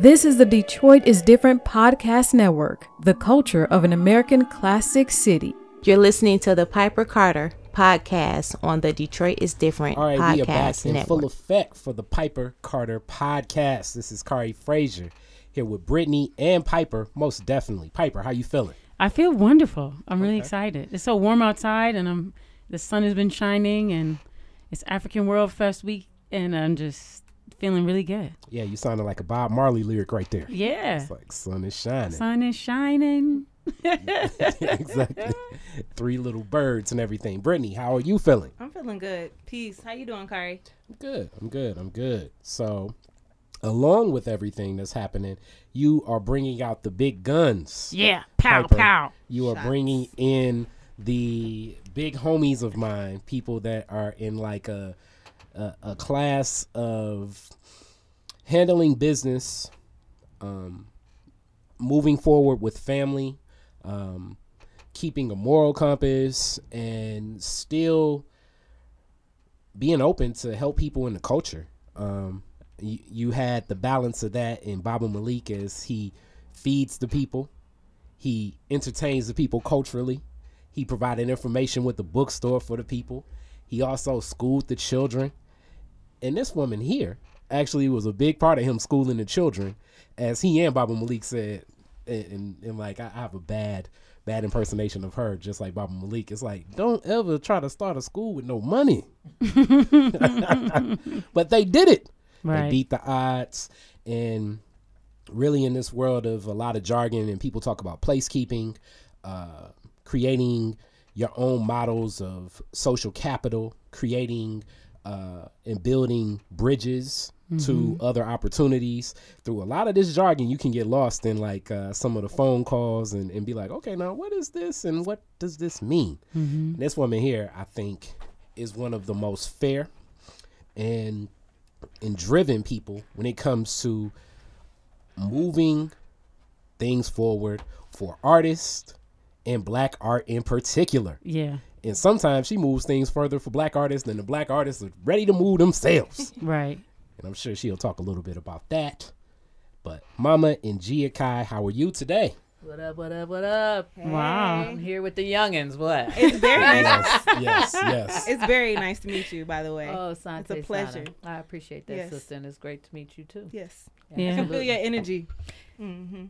This is the Detroit is Different podcast network, the culture of an American classic city. You're listening to the Piper Carter podcast on the Detroit is Different All right, we are back podcast in network. full effect for the Piper Carter podcast. This is Khary Frazier here with Brittany and Piper. Most definitely, Piper. How you feeling? I feel wonderful. I'm really excited. It's so warm outside, and I'm the sun has been shining, and it's African World Fest week, and I'm just feeling really good. Yeah, you sounded like a Bob Marley lyric right there. Yeah, It's like sun is shining. sun is shining. exactly. Three little birds and everything. Brittany, how are you feeling? I'm feeling good. Peace. How you doing, Khary? I'm good. I'm good. I'm good. So, along with everything that's happening, you are bringing out the big guns. Yeah, pow Piper. pow. You are bringing in the big homies of mine, people that are in like a a, class of handling business, um, moving forward with family, um, keeping a moral compass, and still being open to help people in the culture. Um, you, you had the balance of that in Baba Malik as he feeds the people He entertains the people culturally. He provided information with the bookstore for the people. He also schooled the children. And this woman here actually was a big part of him schooling the children, as he and Baba Malik said. And, and, and like I, I have a bad, bad impersonation of her, just like Baba Malik. It's like don't ever try to start a school with no money. but they did it. They beat the odds. And really, in this world of a lot of jargon and people talk about placekeeping, uh, creating your own models of social capital, creating uh, and building bridges to other opportunities. Through a lot of this jargon, you can get lost in like uh, some of the phone calls and, and be like, okay, now what is this and what does this mean? This woman here, I think, is one of the most fair and and driven people when it comes to moving things forward for artists and black art in particular. Yeah. And sometimes she moves things further for black artists than the black artists are ready to move themselves. Right. and I'm sure she'll talk a little bit about that. But Mama Njia Kai, how are you today? What up, what up, what up? Wow. I'm here with the youngins. What? It's very nice. Yes, yes, yes. It's very nice to meet you, by the way. Oh, Sante It's a pleasure. Sana. I appreciate that, Yes. sister, and it's great to meet you too. yes. Yeah. I can feel your energy. hmm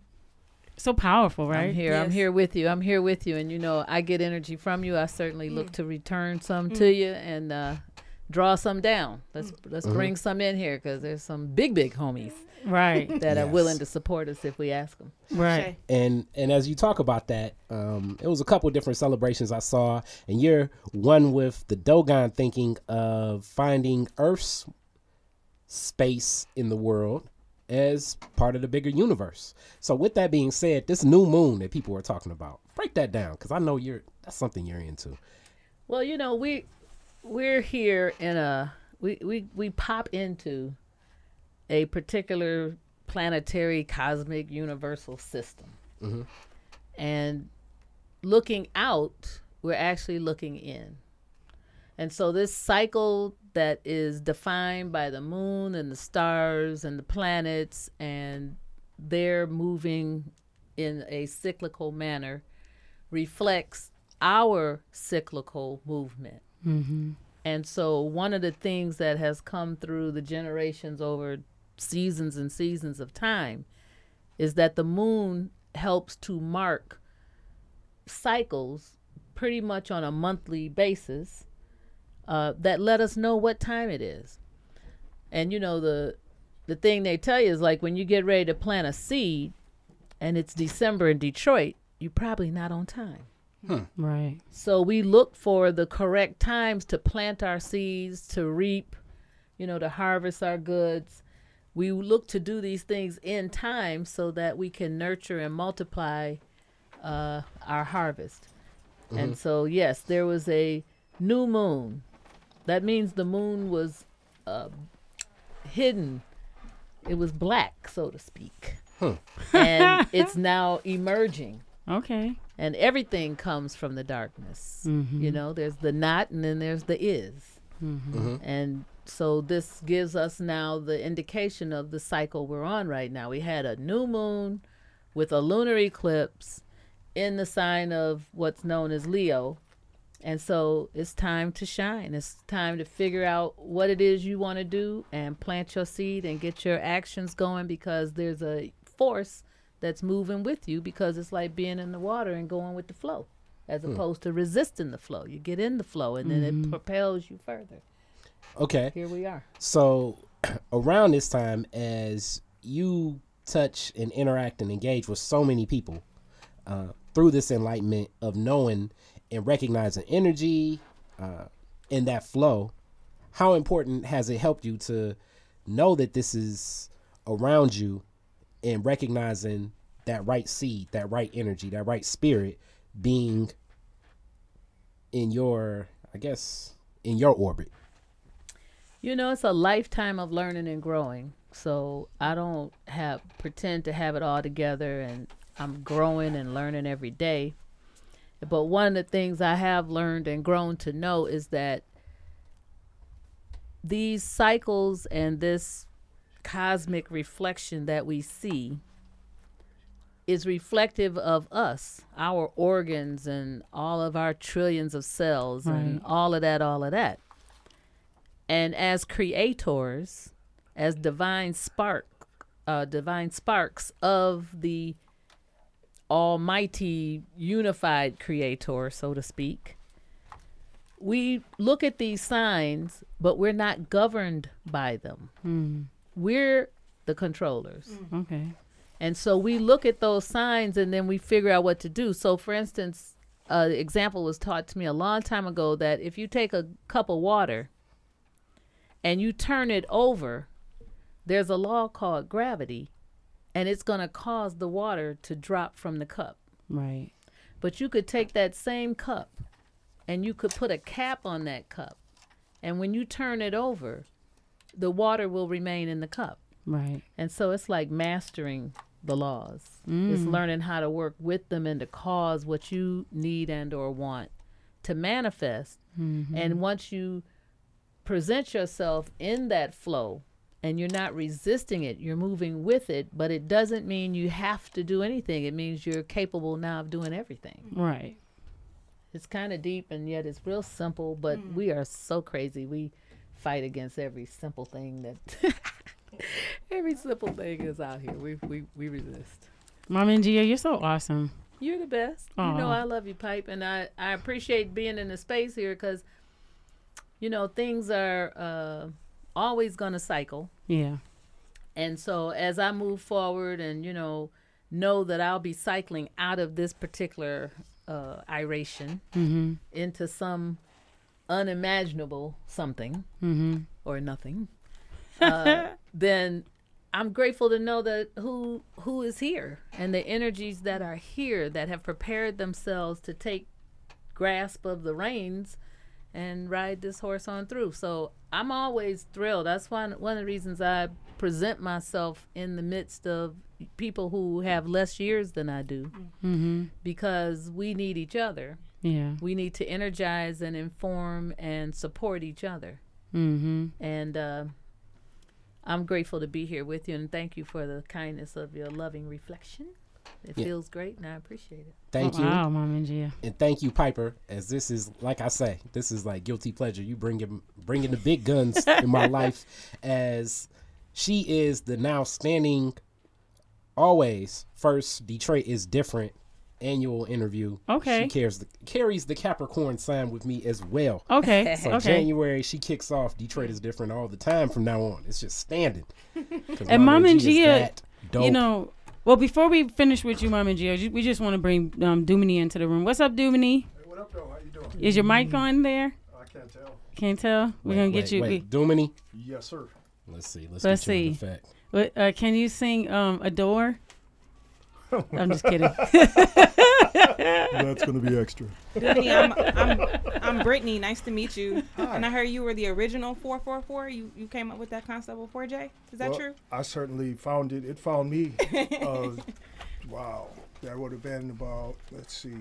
So powerful, right? I'm here. I'm here with you. I'm here with you, and you know I get energy from you. I certainly look to return some Mm. to you and uh, draw some down. Let's let's Mm-hmm. bring some in here because there's some big big homies Right. that are willing to support us if we ask them. Right. and and as you talk about that, um, it was a couple different celebrations I saw, and you're one with the Dogon thinking of finding Earth's space in the world as part of the bigger universe. So, with that being said, this new moon that people are talking about, break that down because I know you're that's something you're into. Well, you know, we we're here in a we we we pop into a particular planetary cosmic universal system. Mm-hmm. And looking out, we're actually looking in. And so this cycle that is defined by the moon and the stars and the planets and they're moving in a cyclical manner reflects our cyclical movement. Mm-hmm. And so, one of the things that has come through the generations over seasons and seasons of time is that the moon helps to mark cycles pretty much on a monthly basis uh, that let us know what time it is. And you know the the thing they tell you is like when you get ready to plant a seed and it's December in Detroit, you're probably not on time. Right. So we look for the correct times to plant our seeds, to reap, you know, to harvest our goods. We look to do these things in time so that we can nurture and multiply uh, our harvest. And so, yes, there was a new moon. That means the moon was uh, hidden. It was black, so to speak. Huh. and it's now emerging Okay. and everything comes from the darkness. You know, there's the not, and then there's the is. Mm-hmm. And so this gives us now the indication of the cycle we're on right now. We had a new moon with a lunar eclipse in the sign of what's known as Leo. And so it's time to shine. It's time to figure out what it is you want to do and plant your seed and get your actions going because there's a force that's moving with you because it's like being in the water and going with the flow as opposed to resisting the flow. You get in the flow and then it propels you further. Okay. Here we are. So, around this time, as you touch and interact and engage with so many people uh, through this enlightenment of knowing and recognizing energy uh, in that flow, how important has it helped you to know that this is around you and recognizing that right seed, that right energy, that right spirit being in your, I guess, in your orbit? You know, it's a lifetime of learning and growing. So I don't have pretend to have it all together and I'm growing and learning every day. But one of the things I have learned and grown to know is that these cycles and this cosmic reflection that we see is reflective of us, our organs, and all of our trillions of cells, and all of that, all of that. And as creators, as divine spark, uh, divine sparks of the almighty unified creator, so to speak, we look at these signs, but we're not governed by them. Hmm. We're the controllers. Okay. And so we look at those signs and then we figure out what to do. So, for instance, an example was taught to me a long time ago that if you take a cup of water and you turn it over, there's a law called gravity, and it's going to cause the water to drop from the cup. Right. But you could take that same cup and you could put a cap on that cup. And when you turn it over, the water will remain in the cup. Right. And so it's like mastering the laws. It's mm. learning how to work with them and to cause what you need and or want to manifest. Mm-hmm. And once you present yourself in that flow and you're not resisting it, you're moving with it, but it doesn't mean you have to do anything. It means you're capable now of doing everything. Right. It's kind of deep and yet it's real simple, but we are so crazy. We fight against every simple thing that every simple thing is out here. We we we resist. Mom Njia, you're so awesome. You're the best. You know I love you, Pipe, and I I appreciate being in the space here because you know things are uh, always gonna cycle, Yeah. and so as I move forward and you know know that I'll be cycling out of this particular uh, iration Mm-hmm. into some unimaginable something Mm-hmm. or nothing, uh, then I'm grateful to know that who who is here and the energies that are here that have prepared themselves to take grasp of the reins and ride this horse on through. So I'm always thrilled. That's one one of the reasons I present myself in the midst of people who have less years than I do Mm-hmm. because we need each other. Yeah. We need to energize and inform and support each other. Mm-hmm. And uh, I'm grateful to be here with you and thank you for the kindness of your loving reflection. It Yeah. feels great and I appreciate it. Thank you. Wow, Mom Njia. and thank you, Piper. As this is, like I say, this is like guilty pleasure. You bringing bringing the big guns in my life, as she is the now standing, always first. Detroit is different annual interview. Okay. she carries the carries the Capricorn sign with me as well. Okay. So okay. January she kicks off. Detroit is different all the time from now on. It's just standing. 'Cause And Mom and G is Gia, that dope. You know, well, before we finish with you, Mom and Gia, ju- we just want to bring um, Dumini into the room. What's up, Dumini? What up, though? How you doing? Is your mic on there? I can't tell. Can't tell. We're Wait, gonna wait, get you. Wait, Dumini. Yes, sir. Let's see. Let's, Let's get you in see. effect. What, uh, can you sing um, "Adore"? I'm just kidding. That's gonna be extra. Brittany, I'm, I'm, I'm Brittany. Nice to meet you. Hi. And I heard you were the original 444. You you came up with that concept before Jay. Is that Well, true? I certainly found it. It found me. Uh, wow, that would have been about let's see,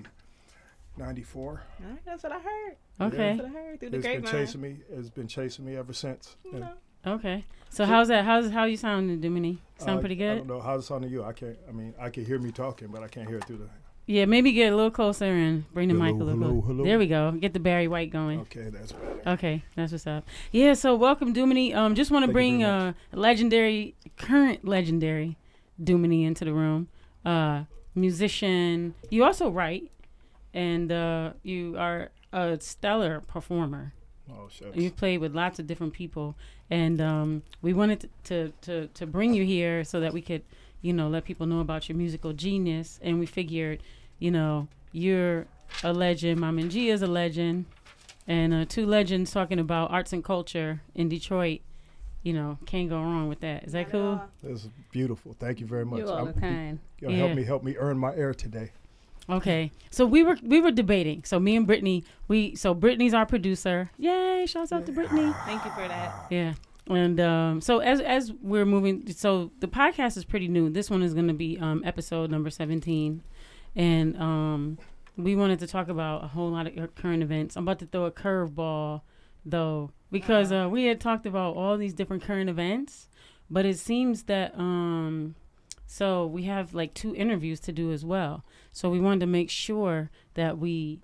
'94. All right, that's what I heard. Okay. That's what I heard through the It's been chasing me. It's been chasing me ever since. And, No. Okay. So how's that? How's how you sounding, Dumini? Sound uh, pretty good? I don't know how's it sound to you. I can't. I mean, I can hear me talking, but I can't hear it through the. Yeah, maybe get a little closer and bring the mic a little hello, hello. There we go. Get the Barry White going. Okay, that's better. Okay, that's what's up. Yeah, so welcome, Dumini. Um, just want to bring uh legendary, current legendary, Dumini into the room. Uh, musician. You also write, and uh, you are a stellar performer. Oh shucks. You've played with lots of different people, and um, we wanted to, to to to bring you here so that we could, you know, let people know about your musical genius. And we figured, you know, you're a legend. Mama Njia is a legend, and uh, two legends talking about arts and culture in Detroit. You know, can't go wrong with that. Is that cool? This is beautiful. Thank you very much. You're all I'm- kind. You'll Yeah. help me help me earn my air today. Okay, so we were we were debating. So me and Brittany, we so Brittany's our producer. Yay! Shouts out to Brittany. Thank you for that. Yeah. And um, so as as we're moving, so the podcast is pretty new. This one is going to be um, episode number seventeen, and um, we wanted to talk about a whole lot of current events. I'm about to throw a curveball, though, because uh, we had talked about all these different current events, but it seems that um, So we have like two interviews to do as well. So we wanted to make sure that we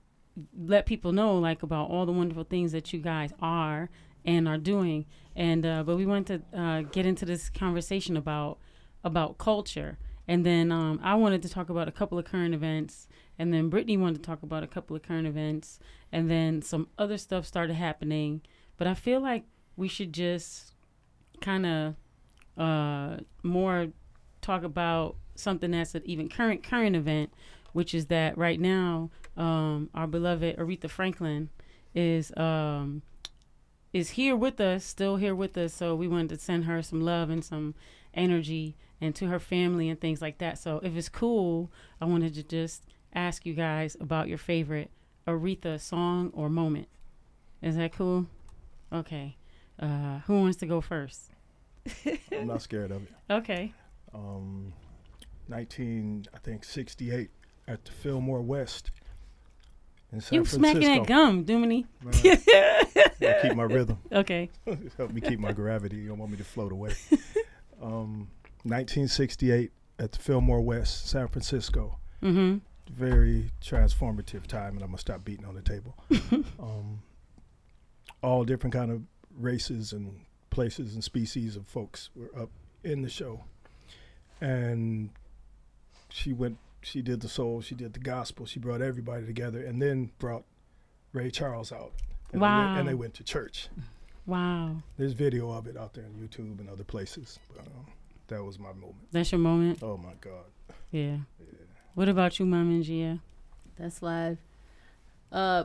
let people know like about all the wonderful things that you guys are and are doing. And uh, but we wanted to uh, get into this conversation about about culture. And then um, I wanted to talk about a couple of current events, and then Brittany wanted to talk about a couple of current events, and then some other stuff started happening. But I feel like we should just kind of uh, more talk about something that's an even current current event, which is that right now um, our beloved Aretha Franklin is um, is here with us, still here with us. So we wanted to send her some love and some energy and to her family and things like that. So if it's cool, I wanted to just ask you guys about your favorite Aretha song or moment. Is that cool? Okay. Uh, who wants to go first? I'm not scared of it. Okay. Um, 19, I think 68 at the Fillmore West in San You Francisco. smacking that gum, Dumini. I keep my rhythm. Okay. Help me keep my gravity. You don't want me to float away. Um, 1968 at the Fillmore West, San Francisco. Mm-hmm. Very transformative time, and I'm gonna stop beating on the table. um, all different kind of races and places and species of folks were up in the show, and she went. She did the soul. She did the gospel. She brought everybody together, and then brought Ray Charles out. And They went, and they went to church. Wow. There's video of it out there on YouTube and other places. But, um, that was my moment. That's your moment? Oh my God. Yeah. What about you, Mom Njia? That's live. Uh,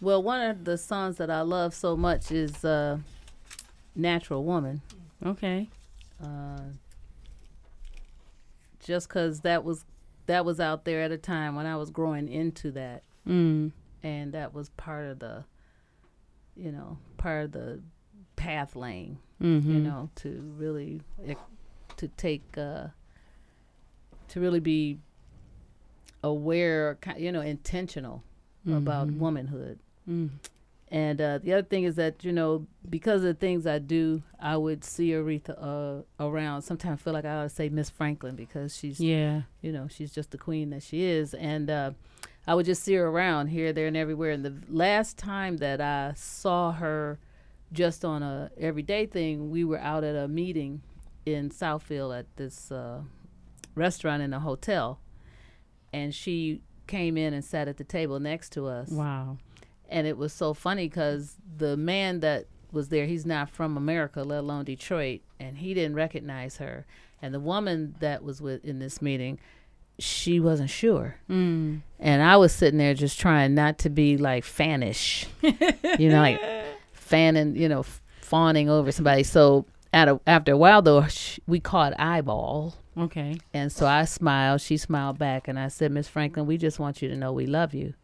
well, one of the songs that I love so much is uh, "Natural Woman." Okay. Uh, just because that was that was out there at a time when I was growing into that, Mm. and that was part of the, you know, part of the path lane. Mm-hmm. You know, to really to take uh, to really be aware, you know, intentional about Mhm. womanhood. Mm. And uh, the other thing is that you know because of the things I do, I would see Aretha uh, around. Sometimes I feel like I ought to say Miss Franklin because she's Yeah. you know she's just the queen that she is. And uh, I would just see her around here, there, and everywhere. And the last time that I saw her, just on a everyday thing, we were out at a meeting in Southfield at this uh, restaurant in a hotel, and she came in and sat at the table next to us Wow. And it was so funny because the man that was there he's not from america let alone detroit and he didn't recognize her and the woman that was with in this meeting she wasn't sure Mm. and i was sitting there just trying not to be like fannish you know like fanning you know fawning over somebody so a, after a while though sh- we caught eyeball Okay. and so I smiled. She smiled back, and I said, "Miss Franklin, we just want you to know we love you."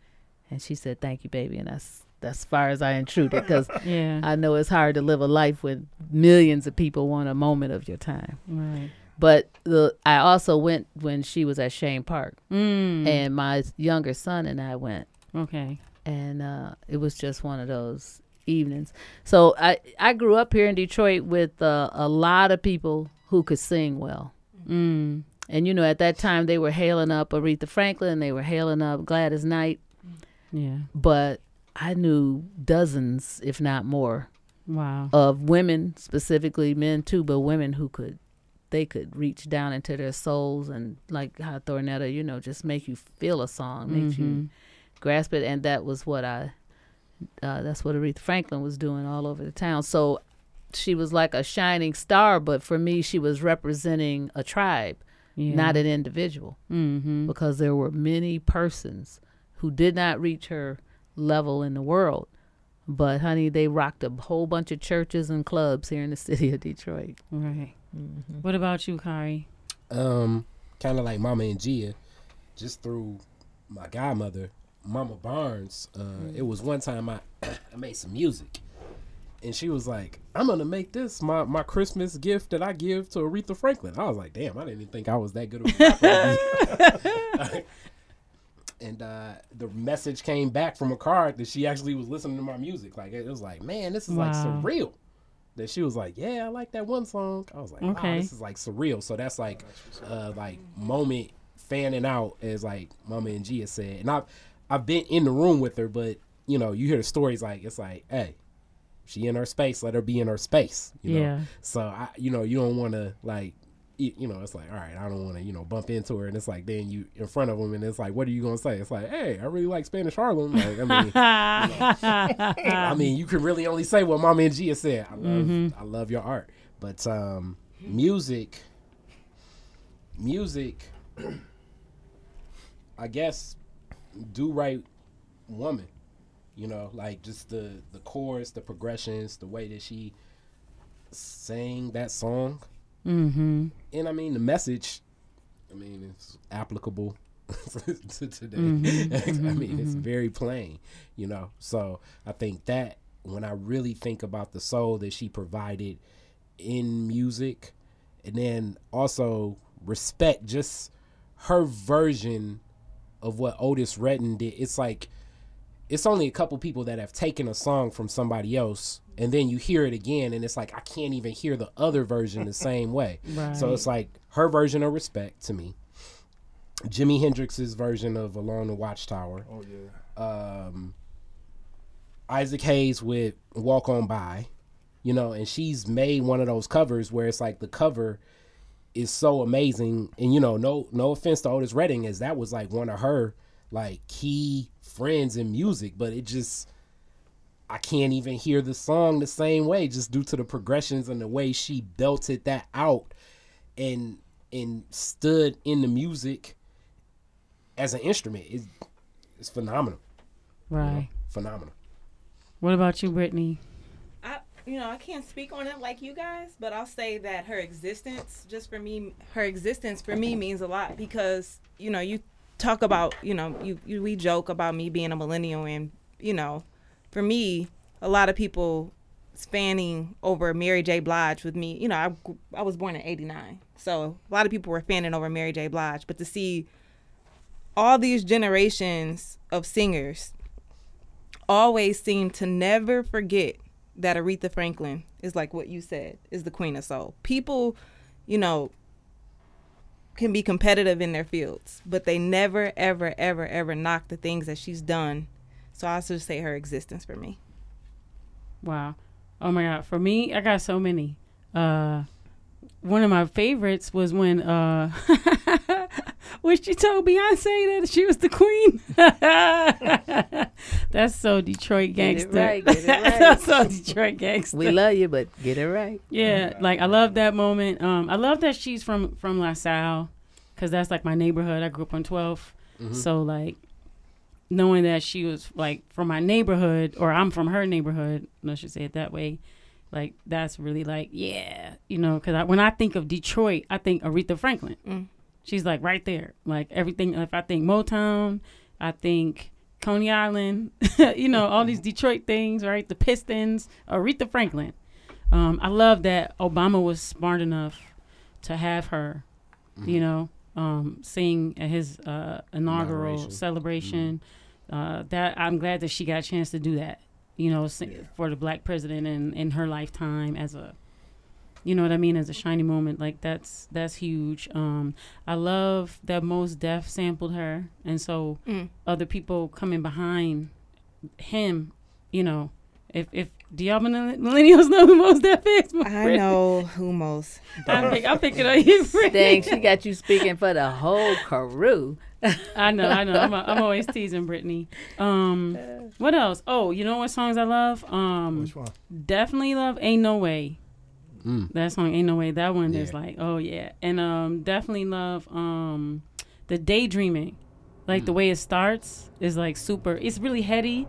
And she said, "Thank you, baby." And that's that's as far as I intruded because Yeah. I know it's hard to live a life when millions of people want a moment of your time. right. But the I also went when she was at Chene Park, Mm. and my younger son and I went, okay. and uh, it was just one of those evenings. So I I grew up here in Detroit with uh, a lot of people who could sing well. Mm. And you know, at that time they were hailing up Aretha Franklin, they were hailing up Gladys Knight, Yeah. but I knew dozens, if not more, Wow. of women, specifically men too, but women who could they could reach down into their souls and like how Thornetta, you know, just make you feel a song, make you Mhm. grasp it, and that was what I. Uh, that's what Aretha Franklin was doing all over the town. So she was like a shining star, but for me, she was representing a tribe, Yeah. not an individual Mm-hmm. because there were many persons who did not reach her level in the world. But honey, they rocked a whole bunch of churches and clubs here in the city of Detroit. Right. What about you, Khary? um, kind of like Mama Njia, just through my godmother, Mama Barnes. Uh, It was one time I I made some music, and she was like, "I'm gonna make this my my Christmas gift that I give to Aretha Franklin." I was like, "Damn, I didn't even think I was that good of a rapper." and uh, the message came back from a card that she actually was listening to my music. Like it was like, man, this is like surreal. that she was like, "Yeah, I like that one song." I was like, "Wow, Okay. this is like surreal." So that's like, uh, like moment fanning out, as like Mama Njia said. And I've I've been in the room with her, but you know, you hear the stories like it's like, "Hey, she in her space, let her be in her space." You know? Yeah. So I, you know, you don't want to like. You you know, it's like, all right, I don't want to, you know, bump into her, and it's like, then you in front of them, and it's like, what are you gonna say? It's like, hey, I really like Spanish Harlem. Like, I mean, I mean, you can really only say what Mama Njia said. I love, I love your art, but um, music, music, I guess, do right woman. You know, like just the the chorus, the progressions, the way that she sang that song, mm-hmm. and I mean the message. I mean, it's applicable to today. Mm-hmm. I mm-hmm. mean, it's mm-hmm. very plain, you know. So I think that when I really think about the soul that she provided in music, and then also respect just her version of what Otis Redding did. It's like it's only a couple people that have taken a song from somebody else and then you hear it again and it's like I can't even hear the other version the same way. So it's like her version of respect to me. Jimi Hendrix's version of Along the Watchtower. Oh yeah. Um, Isaac Hayes with Walk On By, you know, and she's made one of those covers where it's like the cover is so amazing. And you know, no no offense to Otis Redding, as that was like one of her like key friends in music, but it just I can't even hear the song the same way just due to the progressions and the way she belted that out and and stood in the music as an instrument. It's, it's phenomenal. Right. Phenomenal. What about you, Brittany? I, you know, I can't speak on it like you guys, but I'll say that her existence, just for me, her existence for me means a lot because you know you talk about, you know, you, you we joke about me being a millennial, and you know, for me, a lot of people spanning over Mary J. Blige with me. You know, I I was born in '89, so a lot of people were fanning over Mary J. Blige, but to see all these generations of singers always seem to never forget that Aretha Franklin is like what you said is the queen of soul. People, you know, can be competitive in their fields, but they never, ever, ever, ever knock the things that she's done. So I should say her existence for me. Wow. Oh my god. For me, I got so many. Uh one of my favorites was when uh when she told Beyonce that she was the queen. That's so Detroit Get it gangster. right, get it right. That's so Detroit gangster. We love you, but get it right. Yeah, like I love that moment. Um, I love that she's from from LaSalle, cause that's like my neighborhood. I grew up on 12th, so like knowing that she was like from my neighborhood, or I'm from her neighborhood. I should say it that way. Like that's really like yeah, you know, cause I, when I think of Detroit, I think Aretha Franklin. Mm. She's like right there, like everything. If I think Motown, I think Coney Island, you know, all these Detroit things, right? The Pistons, Aretha Franklin. Um, I love that Obama was smart enough to have her, you know, um, sing at his uh, inaugural Inauguration. celebration. Uh, that I'm glad that she got a chance to do that, you know, sing, for the black president in, in her lifetime as a, you know what I mean, as a shiny moment. Like that's that's huge. Um, I love that Mos Def sampled her, and so Mm. other people coming behind him, you know, if if do y'all millenn- millennials know who Mos Def is? I know who most. I'm, pick, I'm picking on you. Dang, she got you speaking for the whole crew. I know, I know. I'm, I'm always teasing Brittany. Um, what else? Oh, you know what songs I love? Um, Which one? definitely love "Ain't No Way." Mm. That song "Ain't No Way." That one is like, oh yeah, and um, definitely love um, the "Daydreaming." Like the way it starts is like super. It's really heady,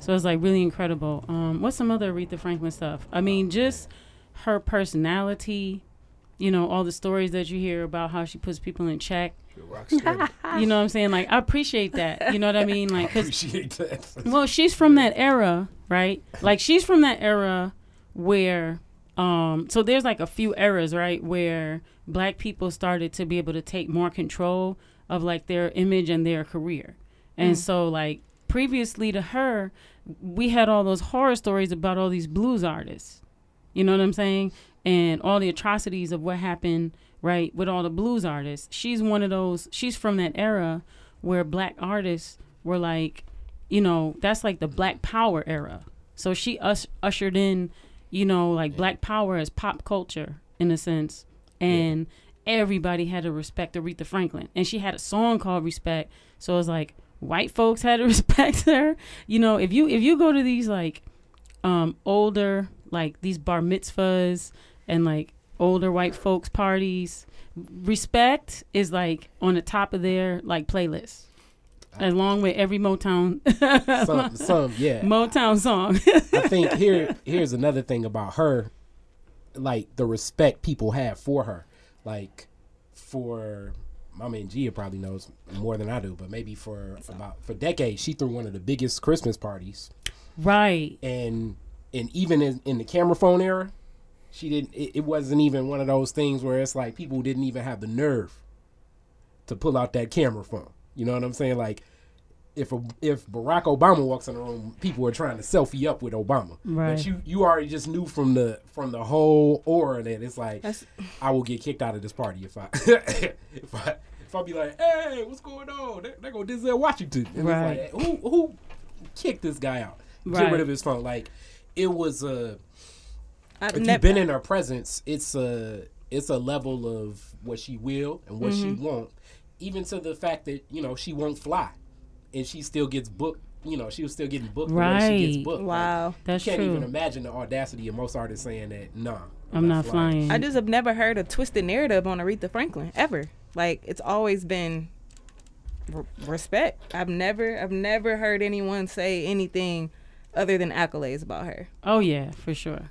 so it's like really incredible. Um, what's some other Aretha Franklin stuff? I mean, just her personality. You know, all the stories that you hear about how she puts people in check. You know what I'm saying? Like I appreciate that. You know what I mean? Like 'cause- Appreciate that. well, she's from that era, right? Like she's from that era where um so there's like a few eras, right, where black people started to be able to take more control of like their image and their career. And so like previously to her, we had all those horror stories about all these blues artists. You know what I'm saying? And all the atrocities of what happened, right, with all the blues artists. She's one of those. She's from that era where black artists were like, you know, that's like the Black Power era. So she us- ushered in, you know, like Black Power as pop culture in a sense, and everybody had to respect Aretha Franklin, and she had a song called Respect. So it's like white folks had to respect her. You know, if you if you go to these like um older like these bar mitzvahs and like older white folks parties, respect is like on the top of their like playlist. Along with every Motown Some, some, yeah. Motown song. I think here here's another thing about her, like the respect people have for her. Like for I mean Gia probably knows more than I do, but maybe for about for decades she threw one of the biggest Christmas parties. right. And and even in, in the camera phone era, she didn't it, it wasn't even one of those things where it's like people didn't even have the nerve to pull out that camera phone. You know what I'm saying? Like if a, if Barack Obama walks in the room, people are trying to selfie up with Obama. Right. But you you already just knew from the from the whole aura that it's like That's- I will get kicked out of this party if I if I if I be like, hey, what's going on? They, they go Denzel Washington. And Right. it's like, who who kicked this guy out? Get Right. rid of his phone. Like it was a I've if nev- you've been in her presence, it's a it's a level of what she will and what she mm-hmm. won't. Even to the fact that you know she won't fly, and she still gets booked. You know, she was still getting booked. the way she Right. gets booked. Like, Wow. That's you can't true. even imagine the audacity of most artists saying that. Nah, I'm not flying. I just have never heard a twisted narrative on Aretha Franklin ever. Like it's always been r- respect. I've never, I've never heard anyone say anything other than accolades about her. Oh yeah, for sure.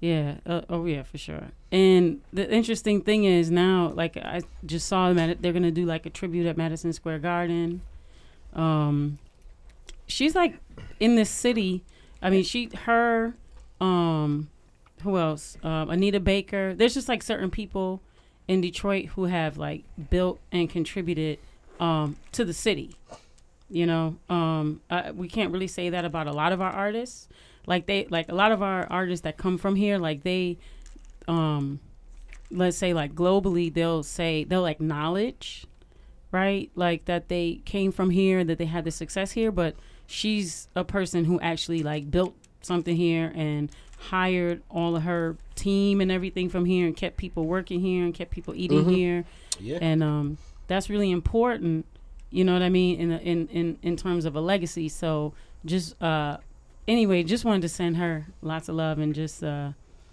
Yeah. Uh, oh yeah, for sure. And the interesting thing is now, like I just saw them at they're gonna do like a tribute at Madison Square Garden. Um, she's like in this city. I mean, she, her, um, who else? Um, Anita Baker. There's just like certain people in Detroit who have like built and contributed um, to the city. You know, um, uh, we can't really say that about a lot of our artists. Like they, like a lot of our artists that come from here, like they, um, let's say like globally, they'll say they'll acknowledge, right, like that they came from here, that they had the success here. But she's a person who actually like built something here and hired all of her team and everything from here and kept people working here and kept people eating Mhm. here yeah, and um, that's really important. You know what I mean in in in in terms of a legacy. So just uh, anyway, just wanted to send her lots of love and just uh,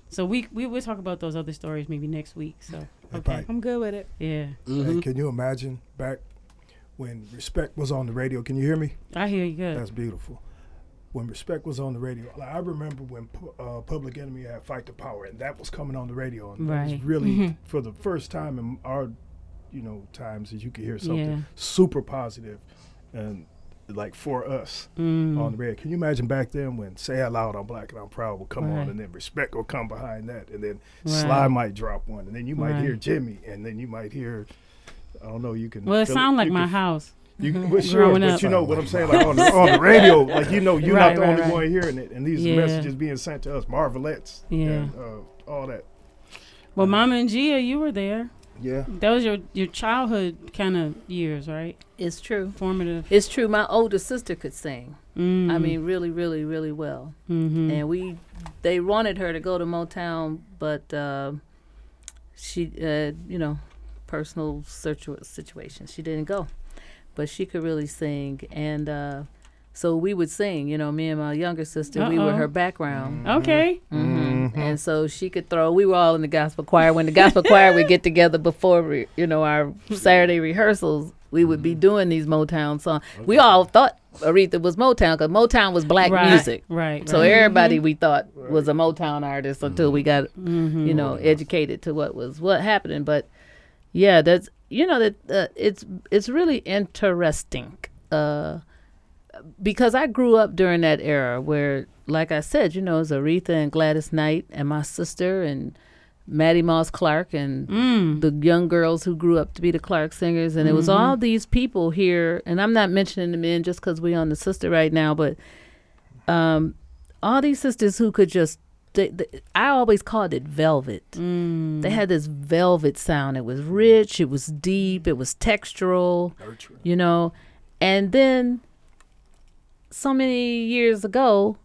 so we we will talk about those other stories maybe next week. So okay, I'm good with it. yeah, Mhm. hey, can you imagine back when Respect was on the radio? Can you hear me? I hear you good. That's beautiful. When Respect was on the radio, like, I remember when Pu- uh, Public Enemy had Fight the Power, and that was coming on the radio, and that Right. was really Mhm. for the first time in our, you know, times that you could hear something Yeah. super positive, and like for us Mm. on the radio. Can you imagine back then when "Say It Loud, I'm Black and I'm Proud" will come Right. on, and then Respect will come behind that, and then Right. Sly might drop one, and then you might hear Jimmy, and then you might hear. I don't know. You can. Well, it feel sounds like my can house. you, well, sure, but up. you know what I'm saying, like on the, on the radio, like you know, you're Right, not the right, only right. one hearing it, and these Yeah. messages being sent to us, Marvelettes, Yeah. and uh, all that. Well, Mama Njia, you were there. Yeah, That was your your childhood kind of years, right? It's true. Formative. It's true. My older sister could sing. Mm. I mean, really, really, really well. hmm And we, they wanted her to go to Motown, but uh, she, uh, you know, personal situ- situation, she didn't go. But she could really sing, and uh, so we would sing. You know, me and my younger sister, we were Uh-oh. her background. okay. Hmm And so she could throw. We were all in the gospel choir. When the gospel choir would get together before, re, you know, our Saturday rehearsals, we would be doing these Motown songs. We all thought Aretha was Motown because Motown was black right. music. Right. So right. everybody we thought was a Motown artist until we got, Mhm. you know, educated to what was what happening. But yeah, that's you know that uh, it's it's really interesting uh, because I grew up during that era where, like I said, you know, it was Aretha and Gladys Knight and my sister and Mattie Moss Clark and Mm. the young girls who grew up to be the Clark singers, and it was all these people here. And I'm not mentioning the men just because we're on the sister right now, but um, all these sisters who could just they, the, I always called it velvet. Mm. They had this velvet sound. It was rich, it was deep, it was textural, Nurturing. you know. And then so many years ago,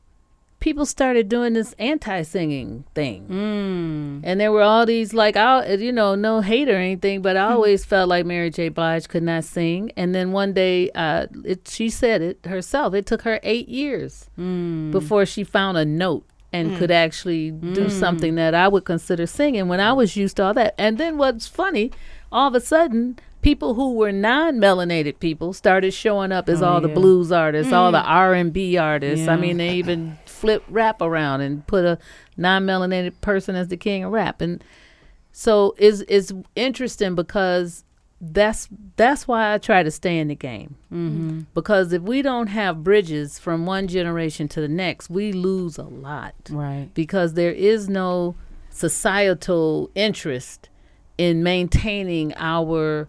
people started doing this anti-singing thing. Mm. And there were all these like I you know, no hate or anything, but. I always felt like Mary J. Blige could not sing. And then one day uh it, she said it herself. It took her 8 years Mm. before she found a note and could actually do something that I would consider singing when I was used to all that. And then what's funny, all of a sudden, people who were non-melanated people started showing up as Oh, all the blues artists, all the R&B artists. I mean, they even flipped rap around and put a non-melanated person as the king of rap. And so it's it's interesting because that's that's why I try to stay in the game Mm-hmm. because if we don't have bridges from one generation to the next, we lose a lot Right. because there is no societal interest in maintaining our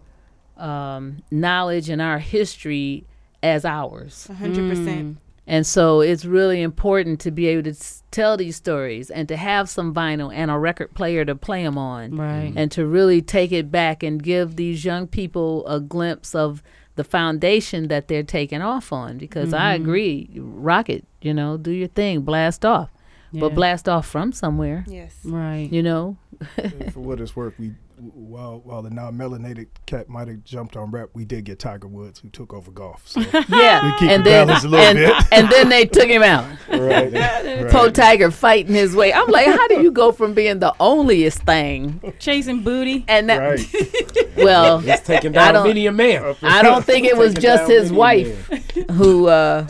um, knowledge and our history as ours. A hundred Mm. Percent. And so it's really important to be able to s- tell these stories and to have some vinyl and a record player to play them on Right. and to really take it back and give these young people a glimpse of the foundation that they're taking off on because I Mm-hmm. agree rock it you know do your thing blast off Yeah. but blast off from somewhere Yes. Right. you know for what it's worth, we while while the non-melanated cat might have jumped on rap, we did get Tiger Woods who took over golf. So yeah we keep and the then balance a little and, bit. and then they took him out right, right. Poe Tiger fighting his way I'm like how do you go from being the onlyest thing Chasing booty. and that right. well It's taking I down don't- many a man. I don't think it was just his wife man. who uh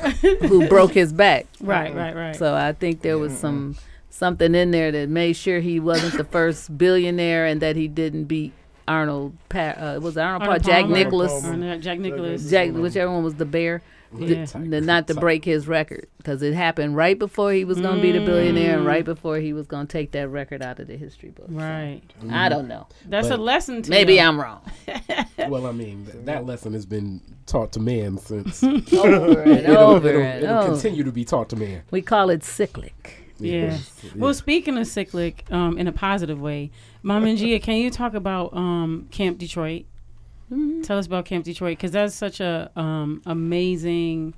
who broke his back Right. Right. Right. So I think there was some something in there that made sure he wasn't the first billionaire and that he didn't beat Arnold. Pa- uh, was it Arnold, Arnold Paul? Jack Palmer. Nicklaus. Palmer. Or not Jack Nicklaus. Jack, whichever one was the bear, Yeah. the, not to break his record because it happened right before he was going to be the billionaire and right before he was going to take that record out of the history book. Right. I don't know. That's But- a lesson to Maybe you. I'm wrong. Well, I mean, th- that lesson has been taught to man since. Over and it'll over it'll, and it'll over. continue to be taught to man. We call it cyclic. Yeah. Yes, Well, speaking of cyclic, um, in a positive way, Mom and Gia, can you talk about um, Camp Detroit? Tell us about Camp Detroit because that's such a um, amazing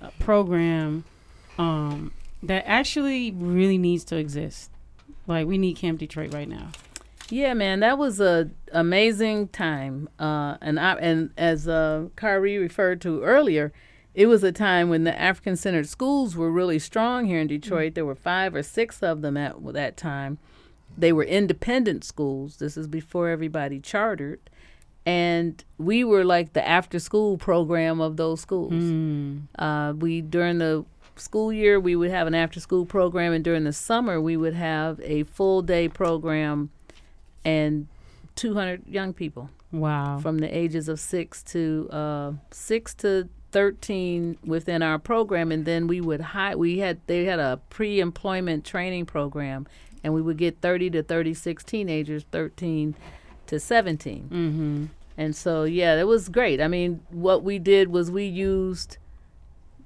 uh, program um, that actually really needs to exist. Like we need Camp Detroit right now. Yeah, man, that was a amazing time. Uh, and I and as uh, Khary referred to earlier, it was a time when the African centered schools were really strong here in Detroit. There were five or six of them at that time. They were independent schools. This is before everybody chartered, and we were like the after school program of those schools. Mm. Uh, we during the school year we would have an after school program, and during the summer we would have a full day program, and 200 young people Wow. from the ages of six to uh, six to 13 within our program, and then we would hire. We had they had a pre-employment training program, and we would get 30 to 36 teenagers, 13 to 17. mm-hmm. And so, yeah, it was great. I mean, what we did was we used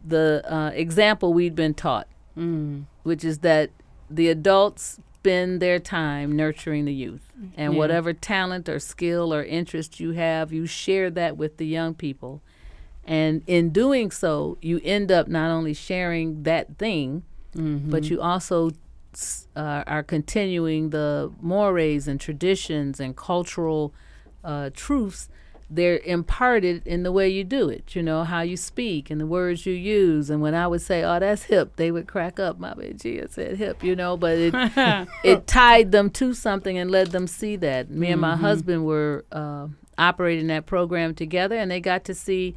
the uh, example we'd been taught, Mm. which is that the adults spend their time nurturing the youth. And Yeah. whatever talent or skill or interest you have, you share that with the young people. And in doing so, you end up not only sharing that thing, Mm-hmm. but you also uh, are continuing the mores and traditions and cultural uh, truths. They're imparted in the way you do it, you know, how you speak and the words you use. And when I would say, oh, that's hip, they would crack up. My baby Gia said hip, you know, but it, it tied them to something and let them see that. Me and my husband were uh, operating that program together and they got to see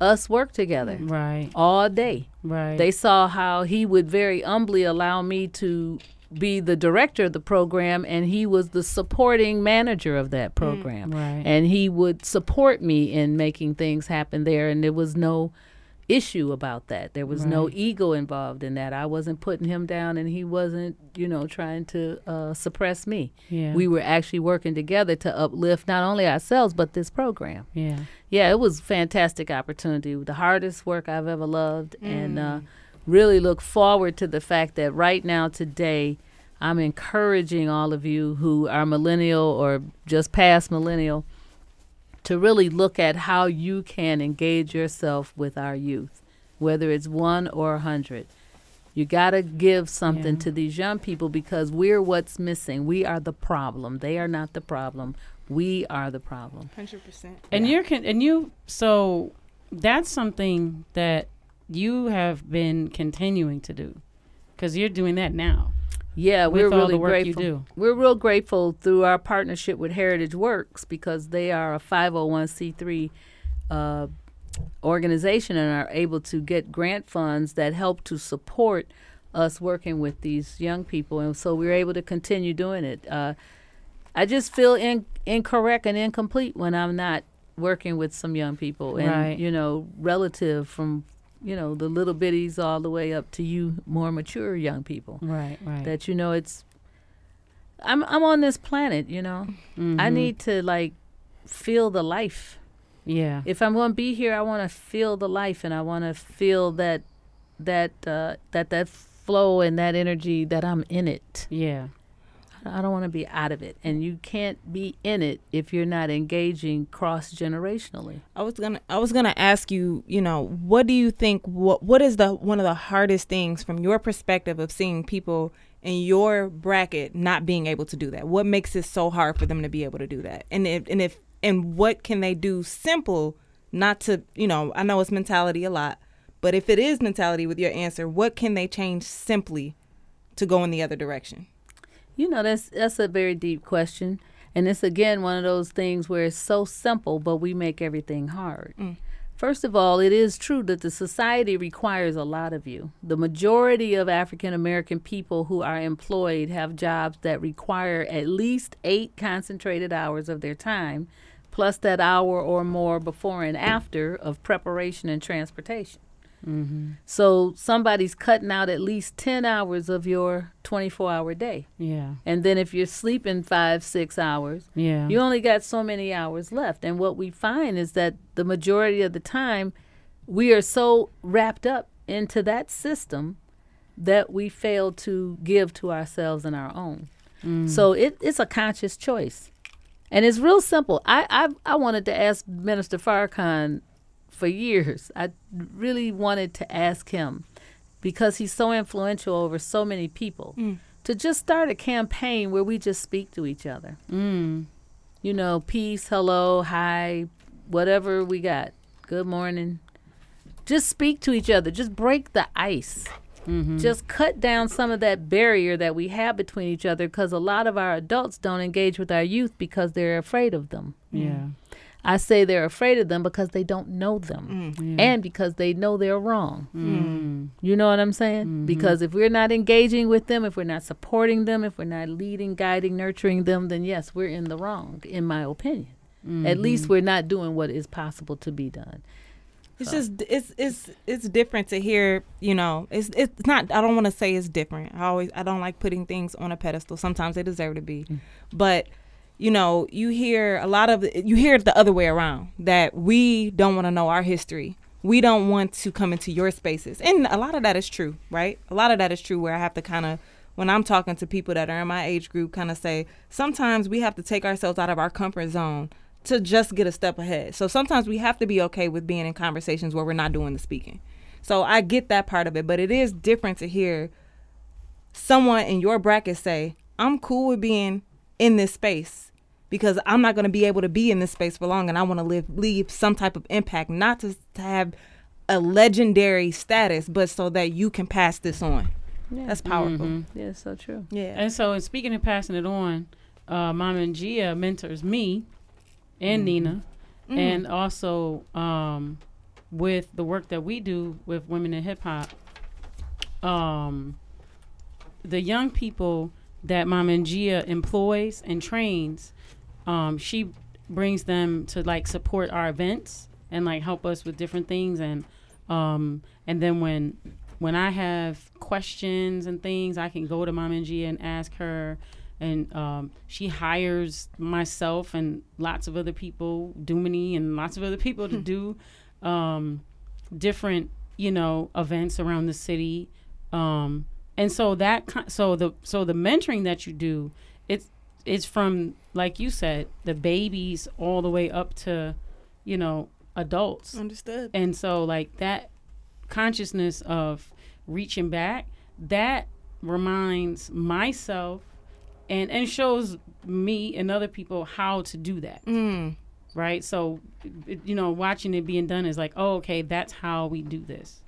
us work together Right. all day Right. they saw how he would very humbly allow me to be the director of the program and he was the supporting manager of that program right. and he would support me in making things happen there and there was no issue about that there was no ego involved in that i wasn't putting him down and he wasn't you know trying to uh, suppress me yeah. we were actually working together to uplift not only ourselves but this program yeah. Yeah, it was a fantastic opportunity. The hardest work I've ever loved, and uh, really look forward to the fact that right now, today, I'm encouraging all of you who are millennial or just past millennial to really look at how you can engage yourself with our youth, whether it's one or a hundred. You got to give something Yeah. to these young people because we're what's missing. We are the problem. They are not the problem. We are the problem. Hundred percent. And you're con- and you so that's something that you have been continuing to do because you're doing that now. Yeah, we're all really the work you grateful. do. We're real grateful through our partnership with Heritage Works because they are a 501c3 uh, organization and are able to get grant funds that help to support us working with these young people, and so we're able to continue doing it. Uh, I just feel in, incorrect and incomplete when I'm not working with some young people, and Right. you know, relative from you know the little bitties all the way up to you more mature young people Right, right. that you know it's I'm I'm on this planet, you know. I Mhm. need to like feel the life. yeah. If I'm going to be here, I want to feel the life and I want to feel that that uh that that flow and that energy that I'm in it. Yeah. I don't want to be out of it. And you can't be in it if you're not engaging cross generationally. I was gonna I was gonna ask you, you know, what do you think what what is the one of the hardest things from your perspective of seeing people in your bracket not being able to do that? What makes it so hard for them to be able to do that? And if and if and what can they do simple not to you know, I know it's mentality a lot, but if it is mentality with your answer, what can they change simply to go in the other direction? You know, that's that's a very deep question. And it's again one of those things where it's so simple, but we make everything hard. Mm. First of all, it is true that the society requires a lot of you. The majority of African American people who are employed have jobs that require at least eight concentrated hours of their time, plus that hour or more before and after of preparation and transportation. Mm-hmm. So somebody's cutting out at least 10 hours of your 24 hour day. Yeah. And then if you're sleeping five, six hours, Yeah. you only got so many hours left. And what we find is that the majority of the time, we are so wrapped up into that system that we fail to give to ourselves and our own. Mm. So it, it's a conscious choice. And it's real simple. I, I, I wanted to ask Minister Farrakhan for years. I really wanted to ask him because he's so influential over so many people to just start a campaign where we just speak to each other. Mm. You know, peace, hello, hi, whatever we got. Good morning. Just speak to each other. Just break the ice. Just cut down some of that barrier that we have between each other because a lot of our adults don't engage with our youth because they're afraid of them. Yeah. I say they're afraid of them because they don't know them mm. and because they know they're wrong. Mm. mm. You know what I'm saying? Mm-hmm. Because if we're not engaging with them, if we're not supporting them, if we're not leading, guiding, nurturing them, then yes, we're in the wrong, in my opinion. At mm-hmm. least we're not doing what is possible to be done. It's just it's it's it's different to hear, you know. It's it's not I don't want to say it's different. I always I don't like putting things on a pedestal. Sometimes they deserve to be. Mm. But you know, you hear a lot of you hear it the other way around that we don't want to know our history. We don't want to come into your spaces. And a lot of that is true, right? A lot of that is true where I have to kind of when I'm talking to people that are in my age group kind of say sometimes we have to take ourselves out of our comfort zone to just get a step ahead. So sometimes we have to be okay with being in conversations where we're not doing the speaking. So I get that part of it, but it is different to hear someone in your bracket say, I'm cool with being in this space because I'm not going to be able to be in this space for long and I want to live leave some type of impact, not to, to have a legendary status, but so that you can pass this on. That's powerful. Mhm. Yeah, so true. Yeah. And so, in speaking of passing it on, uh, Mama Njia mentors me and Nina, and also um, with the work that we do with women in hip hop. Um, the young people that Mama Njia employs and trains, um, she brings them to like support our events and like help us with different things and um, and then when when I have questions and things, I can go to Mom Njia and ask her. And um, she hires myself and lots of other people, Dumini and lots of other people to do um, different, you know, events around the city. Um, and so that so the so the mentoring that you do it's it's from like you said the babies all the way up to you know adults Understood. and so like that consciousness of reaching back that reminds myself and and shows me and other people how to do that Mm. right so it- you know watching it being done is like oh okay that's how we do this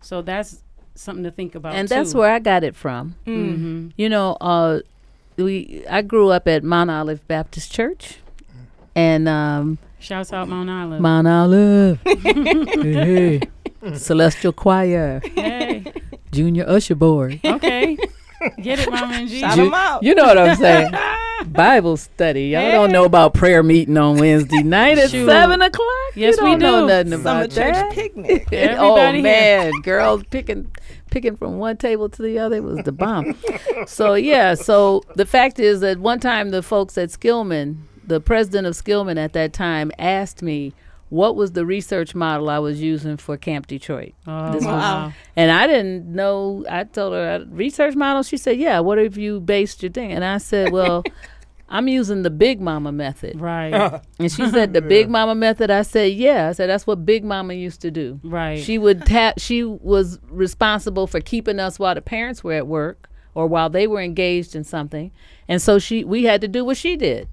so that's something to think about and that's where I got it from. Mhm. You know, uh, we I grew up at Mount Olive Baptist Church, and um, shouts out mount olive Mount Olive, hey, hey. Celestial Choir, hey Junior Usher Board. okay get it mama and G. Shout Ju- 'em out. You know what I'm saying? Bible study. Y'all don't know about prayer meeting on Wednesday night at Shoot. seven o'clock. Yes, you we don't know do. nothing Summer about church that. picnic. oh Everybody man, girls picking picking from one table to the other was the bomb. so yeah, so the fact is that one time the folks at Skillman, the president of Skillman at that time, asked me what was the research model I was using for Camp Detroit. oh, This was- wow. And I didn't know. I told her "Uh, research model. She said, "Yeah. What have you based your thing?" And I said, "Well, I'm using the Big Mama method." right And she said, "The Big Mama method." I said, "Yeah." I said, "That's what Big Mama used to do." right She would tap. She was responsible for keeping us while the parents were at work or while they were engaged in something, and so she we had to do what she did.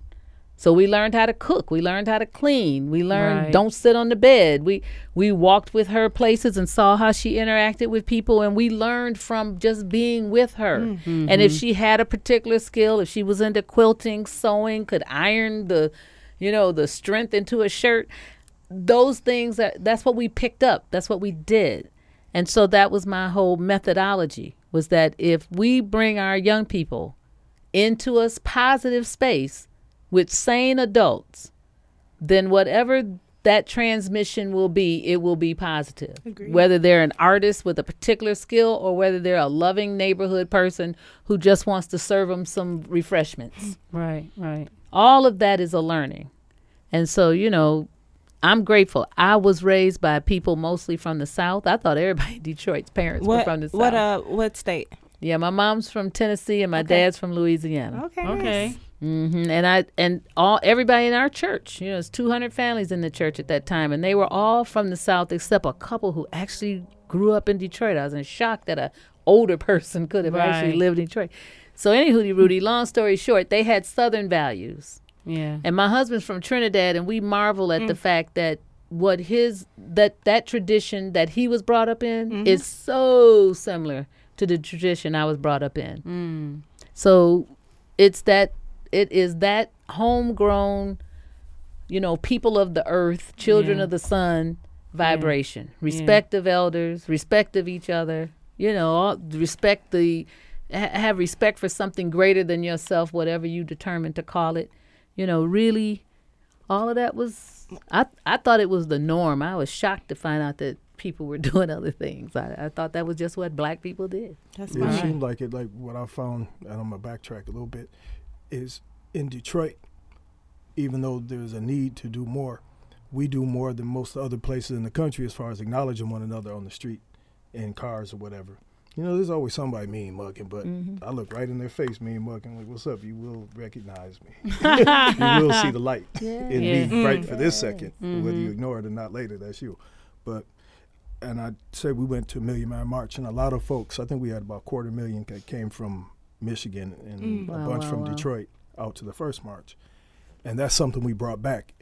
So we learned how to cook. We learned how to clean. We learned Right. don't sit on the bed. We we walked with her places and saw how she interacted with people, and we learned from just being with her. Mm-hmm. And if mm-hmm. she had a particular skill, if she was into quilting, sewing, could iron the, you know, the strength into a shirt, those things that that's what we picked up. That's what we did. And so that was my whole methodology was that if we bring our young people into a positive space with sane adults, then whatever that transmission will be, it will be positive. Whether they're an artist with a particular skill or whether they're a loving neighborhood person who just wants to serve them some refreshments. right right All of that is a learning. And so, you know, I'm grateful. I was raised by people mostly from the South. I thought everybody in Detroit's parents were from the South. what uh what state? yeah, my mom's from Tennessee and my Okay. dad's from Louisiana. Okay. okay hmm And I and all everybody in our church, you know, it's 200 families in the church at that time, and they were all from the South except a couple who actually grew up in Detroit. I was in shock that a older person could have actually lived in Detroit. So, any anywho, Rudy, long story short, they had Southern values. yeah And my husband's from Trinidad, and we marvel at the fact that what his that that tradition that he was brought up in is so similar to the tradition I was brought up in. mm. So it's that it is that homegrown, you know, people of the earth, children Yeah. of the sun vibration. Respect of elders, respect of each other. You know, all, respect the ha- have respect for something greater than yourself, whatever you determine to call it. You know, really, all of that was. I I thought it was the norm. I was shocked to find out that people were doing other things. I, I thought that was just what black people did. That's It fine. seemed like it. Like what I found, and I'm gonna backtrack a little bit, is in Detroit. Even though there's a need to do more, we do more than most other places in the country as far as acknowledging one another on the street, in cars or whatever. You know, there's always somebody mean mugging, but mm-hmm. I look right in their face, mean mugging, like, "What's up?" You will recognize me. you will see the light in Yeah. me right mm. for this second, mm-hmm. whether you mm-hmm. ignore it or not later. That's you. But and I say we went to Million Man March, and a lot of folks, I think we had about a quarter million that came from Michigan and mm. a Wow, bunch wow, from wow. Detroit out to the first march. And that's something we brought back.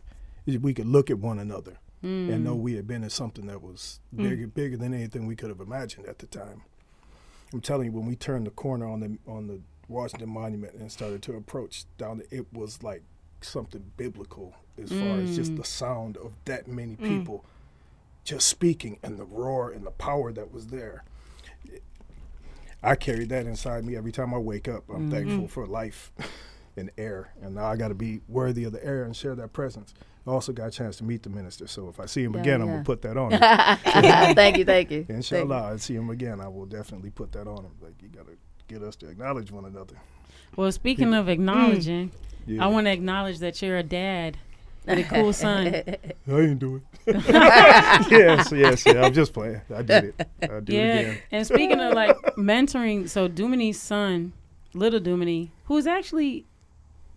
We could look at one another and know mm. we had been in something that was mm. bigger, bigger than anything we could have imagined at the time. I'm telling you, when we turned the corner on the on the Washington Monument and started to approach down, the, it was like something biblical as far as just the sound of that many people just speaking and the roar and the power that was there. I carry that inside me every time I wake up. I'm mm-hmm. thankful for life and air, and now I got to be worthy of the air and share that presence. I also got a chance to meet the minister, so if I see him Yeah, again, I'm gonna put that on. him. thank you, thank you. Thank you. Inshallah, I see him again. I will definitely put that on him. Like you gotta get us to acknowledge one another. well speaking of acknowledging mm. Yeah. i want to acknowledge that you're a dad with a cool son. I didn't do it. yes, yes, yeah. I'm just playing. I did it. I do yeah. it again. And speaking of like mentoring, so Dumini's son, little Dumini, who's actually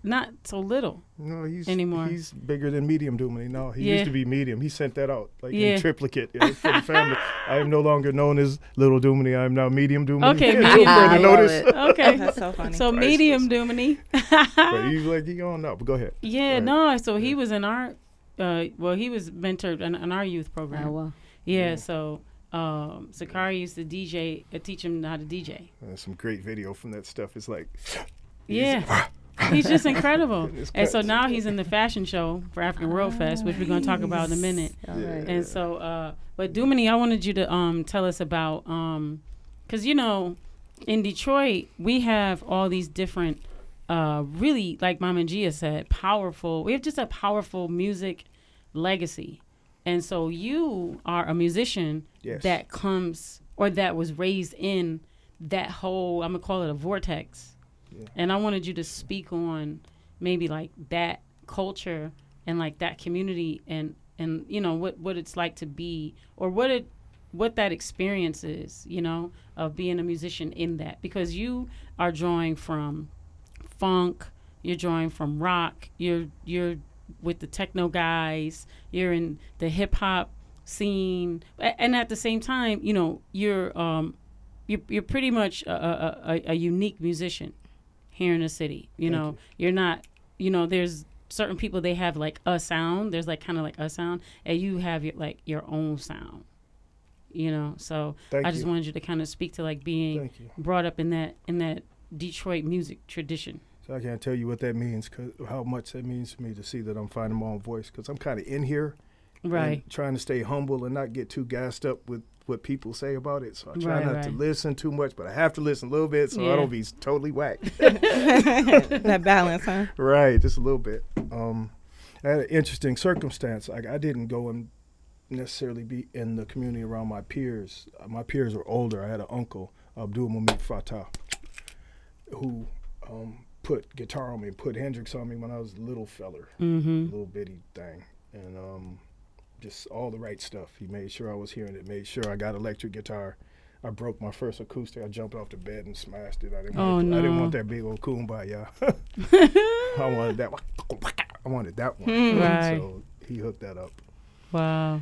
not so little. No, he's Anymore. He's bigger than medium Dumini. No, he Yeah. used to be medium. He sent that out like Yeah. in triplicate yeah, for the family. I am no longer known as little Dumini. I am now medium Dumini. Okay, Until medium further I love notice. it. Okay. That's so funny. so medium Dumini. but he's like, he on up. But go ahead. Yeah, Right. no. So he was in our, uh, well, he was mentored in, in our youth program. Oh, well. Yeah, so um, Sakari used to DJ, uh, teach him how to DJ. There's some great video from that stuff. It's like, Yeah. He's just incredible. And so now he's in the fashion show for African World Fest, which we're going to talk about in a minute. Yeah. right. And so, uh, but Dumini, I wanted you to um, tell us about, um, because, you know, in Detroit, we have all these different, uh, really, like Mama Njia said, powerful, we have just a powerful music legacy. And so you are a musician Yes. that comes or that was raised in that whole, I'm going to call it a vortex. And I wanted you to speak on maybe like that culture and like that community and and you know what what it's like to be or what it what that experience is you know of being a musician in that. Because you are drawing from funk you're drawing from rock you're you're with the techno guys you're in the hip hop scene and at the same time you know you're um you're, you're pretty much a, a, a unique musician here in the city you Thank know you. you're not you know there's certain people they have like a sound there's like kind of like a sound and you have your like your own sound you know so Thank i just you. wanted you to kind of speak to like being brought up in that in that detroit music tradition So I can't tell you what that means, cause how much that means to me to see that I'm finding my own voice. Because I'm kind of in here, right trying to stay humble and not get too gassed up with what people say about it. So I try Right, not to listen too much, but I have to listen a little bit so Yeah. I don't be totally whacked. that balance, huh? right, just a little bit. Um, I had an interesting circumstance. Like I didn't go and necessarily be in the community around my peers. Uh, My peers were older. I had an uncle, Abdul Mumit Fatah, who um, put guitar on me, put Hendrix on me when I was a little feller, mm-hmm little bitty thing, and um, just all the right stuff. He made sure I was hearing it. Made sure I got electric guitar. I broke my first acoustic. I jumped off the bed and smashed it. I didn't. Oh, want, I didn't no. want that big old kumbaya. I wanted that one. I wanted that one. Hmm. Right. So he hooked that up, wow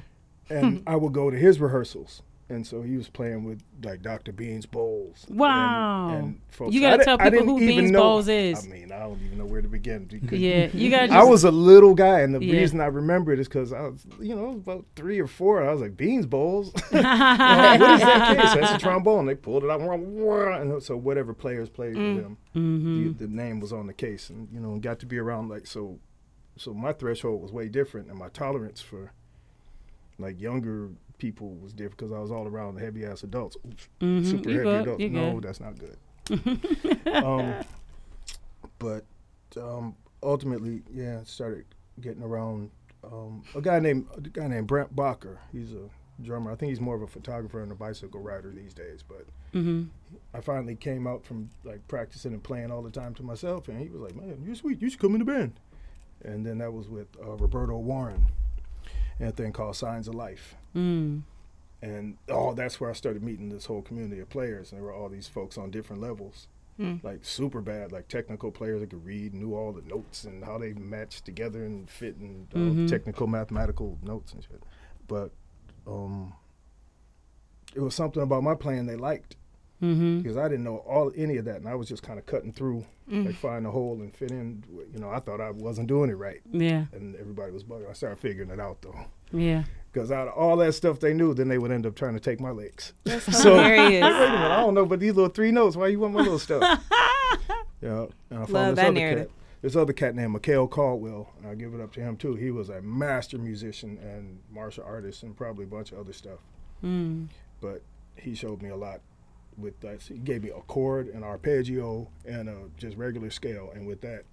and I would go to his rehearsals. And so he was playing with like Dr. Beans Bowles. Wow. And, folks. You gotta I tell people who Beans know- Bowles is. I mean, I don't even know where to begin. because yeah you got I was a little guy, and the Yeah. reason I remember it is because I was, you know, about three or four. And I was like, Beans Bowles. Well, what is that case? That's a trombone. They pulled it out, and so whatever players played with them, mm-hmm. the, the name was on the case, and you know, got to be around like so. So my threshold was way different, and my tolerance for like younger people was different because I was all around the heavy ass adults. Mm-hmm. super you heavy good adults. you no, good that's not good. um, but um, ultimately, yeah, started getting around um, a guy named a guy named Brent Bacher. He's a drummer. I think he's more of a photographer and a bicycle rider these days. But mm-hmm. I finally came out from like practicing and playing all the time to myself, and he was like, "Man, you're sweet. You should come in the band." And then that was with uh, Roberto Warren and a thing called Signs of Life mm. and oh, that's where I started meeting this whole community of players, and there were all these folks on different levels, Mm. like super bad, like technical players that could read, knew all the notes and how they matched together and fit, and uh, Mhm. technical mathematical notes and shit. But um, it was something about my playing they liked Mm-hmm. because I didn't know all any of that, and I was just kind of cutting through, Mm. like find a hole and fit in. You know, I thought I wasn't doing it right, yeah and everybody was bugging. I started figuring it out though. yeah Because out of all that stuff they knew, then they would end up trying to take my licks. That's So- hilarious. Wait a minute, I don't know, but these little three notes, why you want my little stuff? yeah, and I Love found this that other narrative. cat. This other cat named Mikhail Caldwell, and I give it up to him too. He was a master musician and martial artist and probably a bunch of other stuff. mm. But he showed me a lot with that. He gave me a chord, an arpeggio, and a just regular scale. And with that,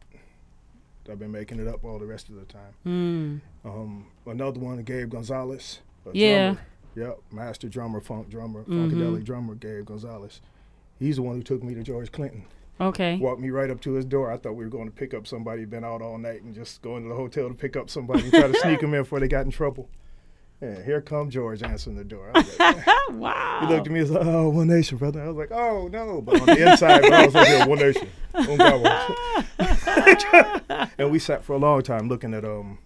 I've been making it up all the rest of the time. Mm. Um, another one, Gabe Gonzalez. a Yeah. drummer. Yep, master drummer, funk drummer, Mhm. funkadelic drummer, Gabe Gonzalez. He's the one who took me to George Clinton. Okay. Walked me right up to his door. I thought we were going to pick up somebody been out all night and just go into the hotel to pick up somebody and try to sneak them in before they got in trouble. And here come George answering the door. I was like, wow. He looked at me and was like, "Oh, One Nation, brother." I was like, "Oh no," but on the inside, bro, I was like, yeah, "One Nation." Oh, God. and we sat for a long time looking at um,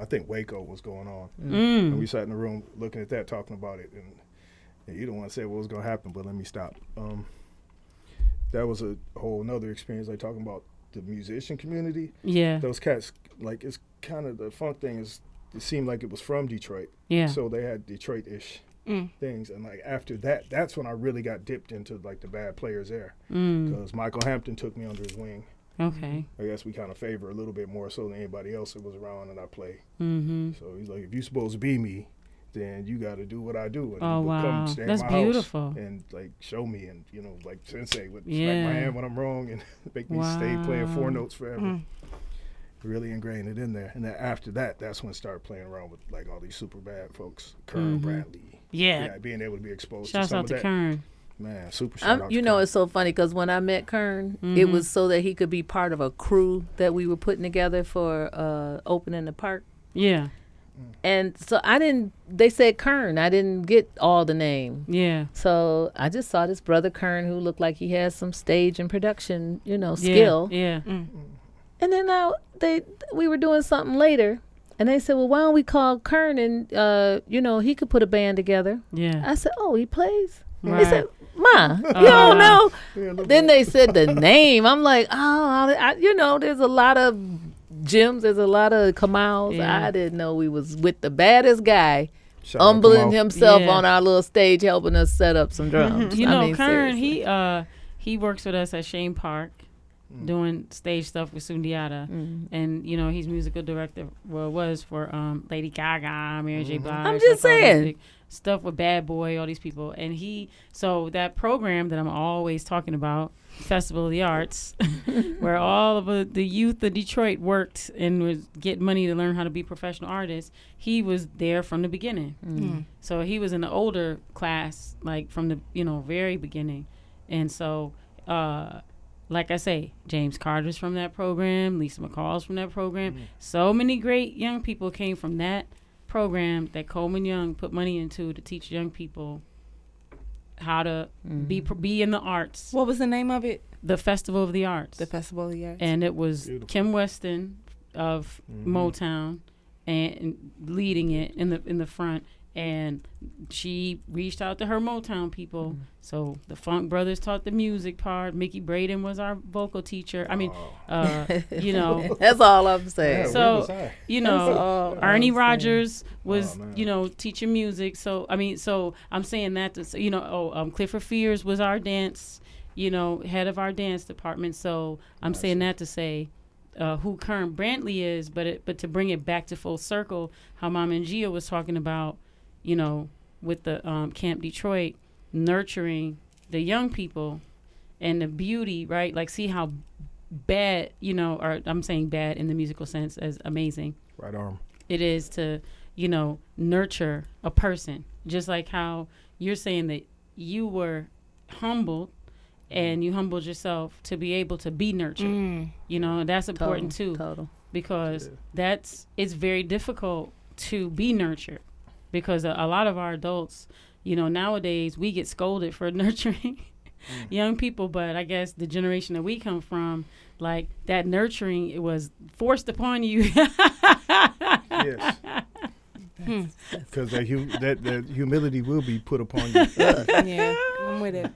I think Waco was going on, and we sat in the room looking at that, talking about it. And, and you don't want to say what was going to happen, but let me stop. Um, that was a whole another experience. Like talking about the musician community. Yeah. Those cats, like, it's kind of the funk thing is. It seemed like it was from Detroit. Yeah. So they had Detroit-ish things, and like after that, that's when I really got dipped into like the bad players there, Mm. because Michael Hampton took me under his wing. Okay. I guess we kind of favor a little bit more so than anybody else that was around and I play. Mm-hmm. So he's like, if you're supposed to be me, then you got to do what I do. And Oh, wow. come stay at That's my house beautiful. and like show me and you know like sensei would smack my hand when I'm wrong and make me stay playing four notes forever. Really ingrained it in there. And then after that, that's when I started playing around with like all these super bad folks, Kern Bradley. Mm-hmm. Yeah. being able to be exposed Shouts to some out of to that. Kern. Man, super shout I'm, you to know, Kern. it's so funny because when I met Kern, it Mm-hmm. was so that he could be part of a crew that we were putting together for uh, opening the park. Yeah. And so I didn't. They said Kern. I didn't get all the name. Yeah. So I just saw this brother Kern who looked like he had some stage and production, you know, Yeah. skill. Yeah. And then now they we were doing something later, and they said, "Well, why don't we call Kern and uh, you know he could put a band together?" Yeah. I said, "Oh, he plays." Right. They said, "Ma, you Uh, don't know." Yeah, Then bit. they said the name. I'm like, "Oh, I, you know, there's a lot of gyms. There's a lot of Kamals. Yeah. I didn't know we was with the baddest guy." Shout Humbling himself Yeah. on our little stage, helping us set up some drums. You I know, mean, Kern, seriously. he uh he works with us at Chene Park Mm. doing stage stuff with Sundiata. Mm-hmm. And you know, he's musical director well was for um Lady Gaga, Mary J. Blige. I'm just like, all these saying. big Stuff with Bad Boy, all these people. And he so that program that I'm always talking about, Festival of the Arts, where all of the, the youth of Detroit worked and was getting money to learn how to be professional artists, he was there from the beginning. Mm. So he was in the older class, like from the you know very beginning, and so uh, like I say, James Carter's from that program, Lisa McCall's from that program. So many great young people came from that program that Coleman Young put money into to teach young people how to be Mm-hmm. be in the arts. What was the name of it? The Festival of the Arts, The Festival of the Arts. and it was Beautiful. Kim Weston of Motown and leading it in the in the front and she reached out to her Motown people. So the Funk Brothers taught the music part. Mickey Braden was our vocal teacher. I mean, uh, you know, That's all I'm saying. Yeah, so- where was I? you That's know, all I'm Ernie saying. Rogers was, Oh, you know, teaching music. So I mean, so I'm saying that to you know, oh, um, Clifford Fears was our dance, you know, head of our dance department. So I'm saying that to say. Uh, who Kern Brantley is, but it, but to bring it back to full circle, how Mom Njia was talking about, you know, with the um, Camp Detroit, nurturing the young people and the beauty, right? Like, see how bad, you know, or I'm saying bad in the musical sense as amazing Right arm. it is to, you know, nurture a person. Just like how you're saying that you were humbled and you humbled yourself to be able to be nurtured. Mm. You know, that's important total, too Total. because that's it's very difficult to be nurtured because a, a lot of our adults, you know, nowadays we get scolded for nurturing mm. young people, but I guess the generation that we come from, like that nurturing, it was forced upon you. Yes. Hmm. Because that, hu- that that humility will be put upon you. yeah, I'm with it.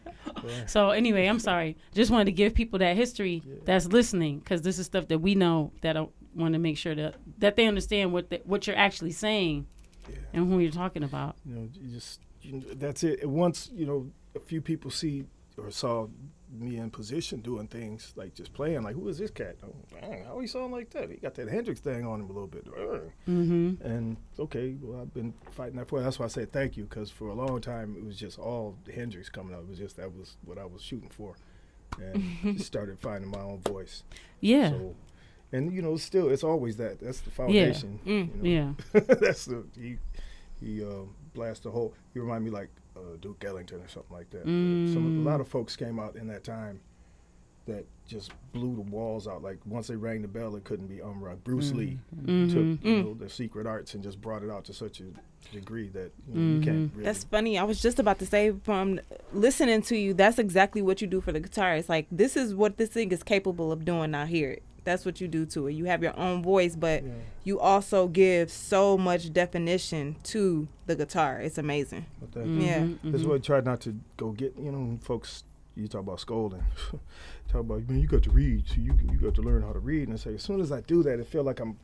so anyway, I'm sorry. Just wanted to give people that history that's listening because this is stuff that we know that I want to make sure that that they understand what the, what you're actually saying and who you're talking about. you know, you just you know, that's it. Once you know a few people see or saw me in position doing things like just playing, like who is this cat? Oh, dang, how he sound like that? He got that Hendrix thing on him a little bit. Mm-hmm. And okay, well I've been fighting that for. That's why I said thank you because for a long time it was just all Hendrix coming up. It was just that was what I was shooting for, and just started finding my own voice. Yeah. So, and you know, still it's always that. That's the foundation. Mm. you know. yeah. That's the he he um, blast the whole. He remind me like uh, Duke Ellington or something like that. Some a Mm. lot of folks came out in that time that just blew the walls out. Like once they rang the bell, it couldn't be unrung. Bruce Mm-hmm. Lee Mhm. took you know, the secret arts and just brought it out to such a degree that you, know, you can't really. That's funny. I was just about to say from listening to you, that's exactly what you do for the guitar. It's like this is what this thing is capable of doing. I hear it. That's what you do to it. You have your own voice, but Yeah. you also give so much definition to the guitar. It's amazing. But that, Yeah. Mm-hmm. That's why I try not to go get you know folks. You talk about scolding, talk about man, you got to read, so you you got to learn how to read. And I say as soon as I do that, it feel like I'm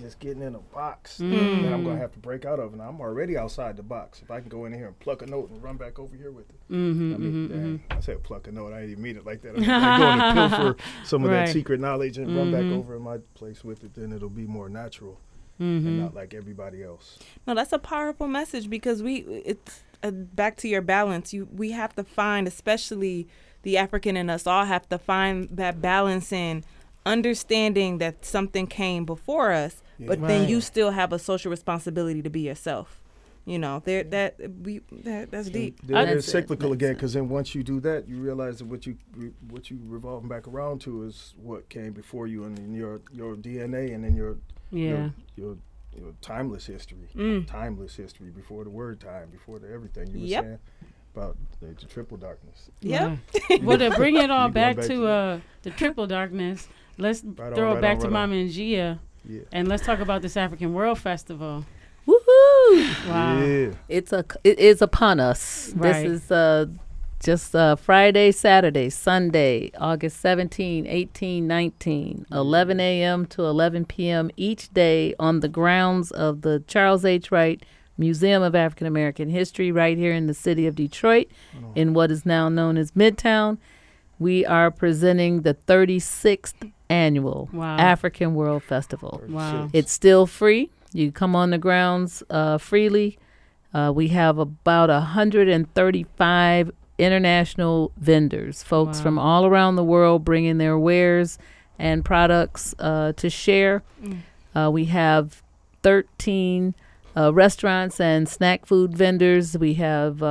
just getting in a box that I'm Mm. gonna have to break out of, and I'm already outside the box. If I can go in here and pluck a note and run back over here with it, Mm-hmm, I mean, mm-hmm, dang, I said pluck a note. I didn't even mean it like that. I'm going to pilfer some of Right. that secret knowledge and run back Mhm. over in my place with it. Then it'll be more natural mm-hmm. and not like everybody else. No, that's a powerful message because we it's uh, back to your balance. You we have to find, especially the African in us all, have to find that balance in understanding that something came before us, but then you still have a social responsibility to be yourself. You know, there that we that, that's deep. They're, That's they're it. cyclical That's again because then once you do that, you realize that what you re, what you revolving back around to is what came before you and in your your DNA and in your Yeah. your, your your timeless history, Mm. timeless history before the word time, before the everything you were Yep. saying about the, the triple darkness. Yep. Right. well, to bring it all back, back to to uh, the triple darkness, let's Right on, throw it right back on, to right on. Mama Njia, Yeah. and let's talk about this African World Festival. Woohoo! Wow. Yeah. It's a it is upon us. Right. This is uh just uh Friday, Saturday, Sunday, August 17, 18, 19, 11 a.m. to 11 p.m. each day on the grounds of the Charles H. Wright Museum of African American History right here in the city of Detroit in what is now known as Midtown. We are presenting the 36th annual Wow. African World Festival. Wow. It's still free. You come on the grounds uh, freely. Uh, we have about 135 international vendors, folks Wow. from all around the world bringing their wares and products uh, to share. Uh, we have 13 uh, restaurants and snack food vendors. We have.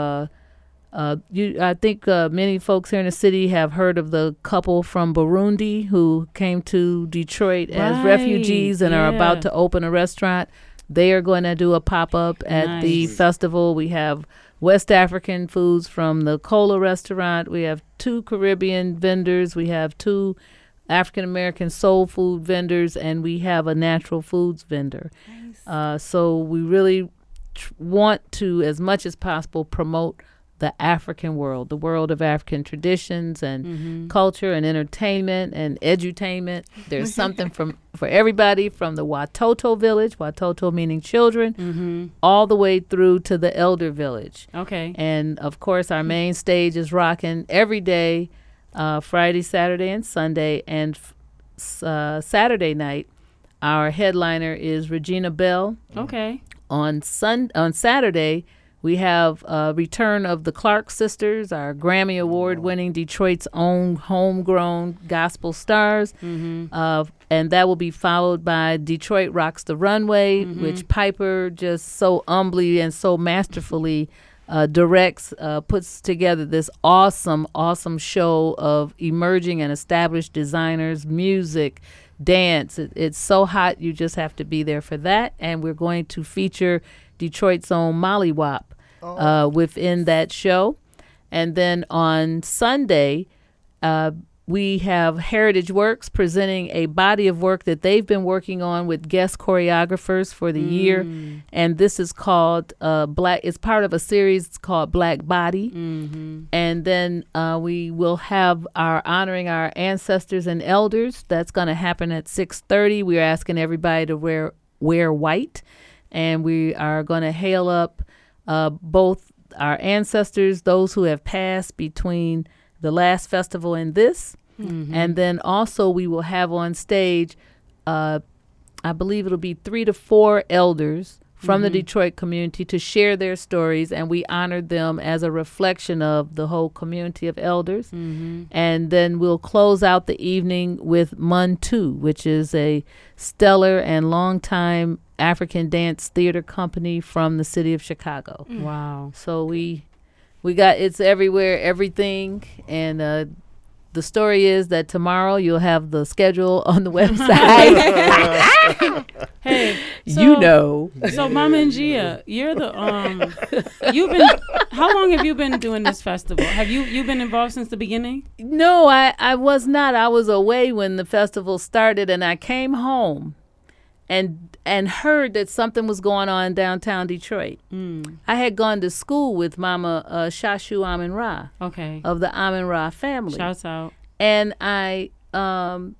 Uh, you, I think uh, many folks here in the city have heard of the couple from Burundi who came to Detroit as refugees and are about to open a restaurant. They are going to do a pop up at the festival. We have West African foods from the Cola restaurant. We have two Caribbean vendors. We have two African American soul food vendors, and we have a natural foods vendor. Uh, so we really tr- want to, as much as possible, promote the African world, the world of African traditions and Mm-hmm. culture and entertainment and edutainment. There's something from for everybody from the Watoto village, Watoto meaning children, Mm-hmm. all the way through to the elder village. Okay. And of course, our main stage is rocking every day, uh, Friday, Saturday, and Sunday. And f- uh, Saturday night, our headliner is Regina Belle. Okay. On Sun on Saturday, we have a return of the Clark sisters, our Grammy Award-winning Detroit's own homegrown gospel stars, Mm-hmm. uh, and that will be followed by Detroit Rocks the Runway, which Piper just so humbly and so masterfully uh, directs, uh, puts together this awesome, awesome show of emerging and established designers, music, dance. It, it's so hot, you just have to be there for that. And we're going to feature Detroit's own Molly Wop uh, within that show. And then on Sunday, uh, we have Heritage Works presenting a body of work that they've been working on with guest choreographers for the year, and this is called uh, Black. It's part of a series called Black Body, Mm-hmm. and then uh, we will have our honoring our ancestors and elders. That's going to happen at six thirty. We're asking everybody to wear wear white, and we are going to hail up uh, both our ancestors, those who have passed between the last festival and this. And then also, we will have on stage, uh, I believe it'll be three to four elders from the Detroit community to share their stories. And we honor them as a reflection of the whole community of elders. Mm-hmm. And then we'll close out the evening with Muntu, which is a stellar and longtime African dance theater company from the city of Chicago. Wow. So we we got it's everywhere, everything, and uh, the story is that tomorrow you'll have the schedule on the website. Hey, you know. So, Mama Njia, you're the um, you've been. How long have you been doing this festival? Have you you been involved since the beginning? No, I, I was not. I was away when the festival started, and I came home, and and heard that something was going on in downtown Detroit. Mm. I had gone to school with Mama uh, Shashu Amin Ra Okay. of the Amin Ra family, Shouts out. and I um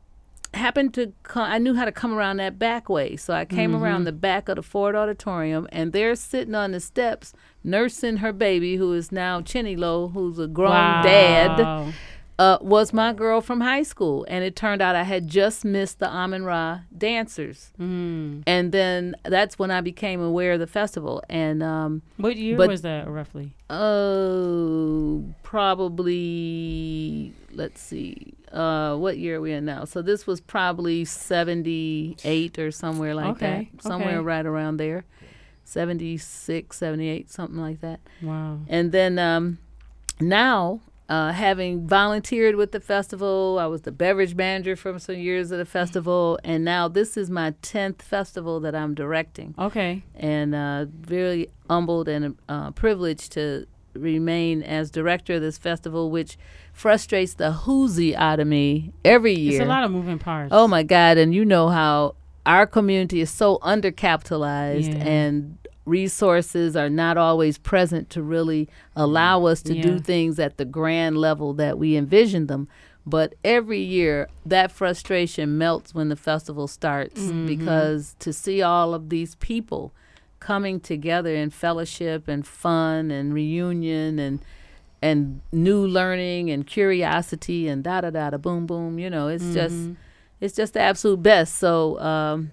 happened to come. I knew how to come around that back way, so I came around the back of the Ford Auditorium, and there, sitting on the steps, nursing her baby, who is now Chinny Lo, who's a grown dad Wow. Uh, was my girl from high school, and it turned out I had just missed the Amin Ra dancers, Mm. and then that's when I became aware of the festival. And um, What year But- was that roughly? oh, probably let's see, uh, what year are we in now? So this was probably seventy eight or somewhere like Okay, that, somewhere okay. right around there, 76, 78, something like that. Wow. And then um, now, uh, having volunteered with the festival, I was the beverage manager for some years at the festival, and now this is my tenth festival that I'm directing, Okay. and uh, very humbled and uh, privileged to remain as director of this festival, which frustrates the hoozy out of me every year. It's a lot of moving parts. Oh my God! And you know how our community is so undercapitalized, Yeah. and resources are not always present to really allow us to Yeah. do things at the grand level that we envision them. But every year, that frustration melts when the festival starts Mm-hmm. because to see all of these people coming together in fellowship and fun and reunion and and new learning and curiosity and da da da da boom boom you know it's just Mm-hmm. it's just the absolute best so um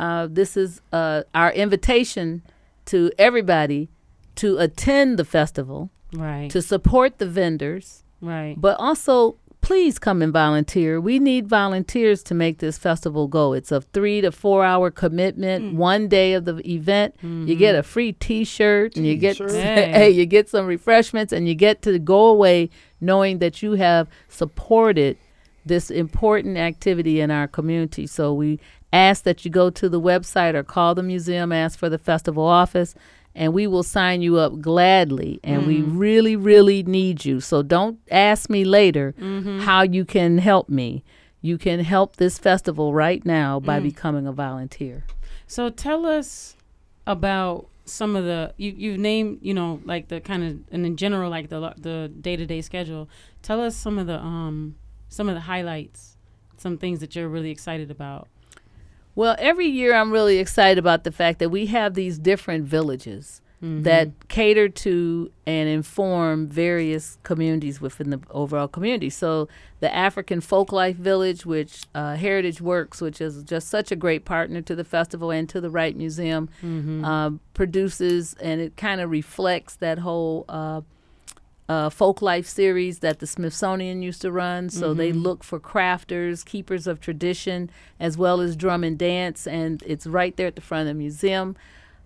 uh this is uh our invitation to everybody to attend the festival Right. to support the vendors right. but also please come and volunteer we need volunteers to make this festival go it's a three to four hour commitment one day of the event you get a free t-shirt and you get T-shirt. Hey. hey you get some refreshments and you get to go away knowing that you have supported this important activity in our community so we ask that you go to the website or call the museum ask for the festival office and we will sign you up gladly. And we mm. really really need you. So don't ask me later mm-hmm. how you can help me. You can help this festival right now by mm. becoming a volunteer. So tell us about some of the you you've named you know like the kind of and in general like the the day to day schedule. Tell us some of the um some of the highlights, some things that you're really excited about. Well, every year I'm really excited about the fact that we have these different villages that cater to and inform various communities within the overall community. So, the African Folklife Village, which uh, Heritage Works, which is just such a great partner to the festival and to the Wright Museum, uh, produces and it kind of reflects that whole. Uh, uh, folk life series that the Smithsonian used to run. So they look for crafters, keepers of tradition, as well as drum and dance, and it's right there at the front of the museum.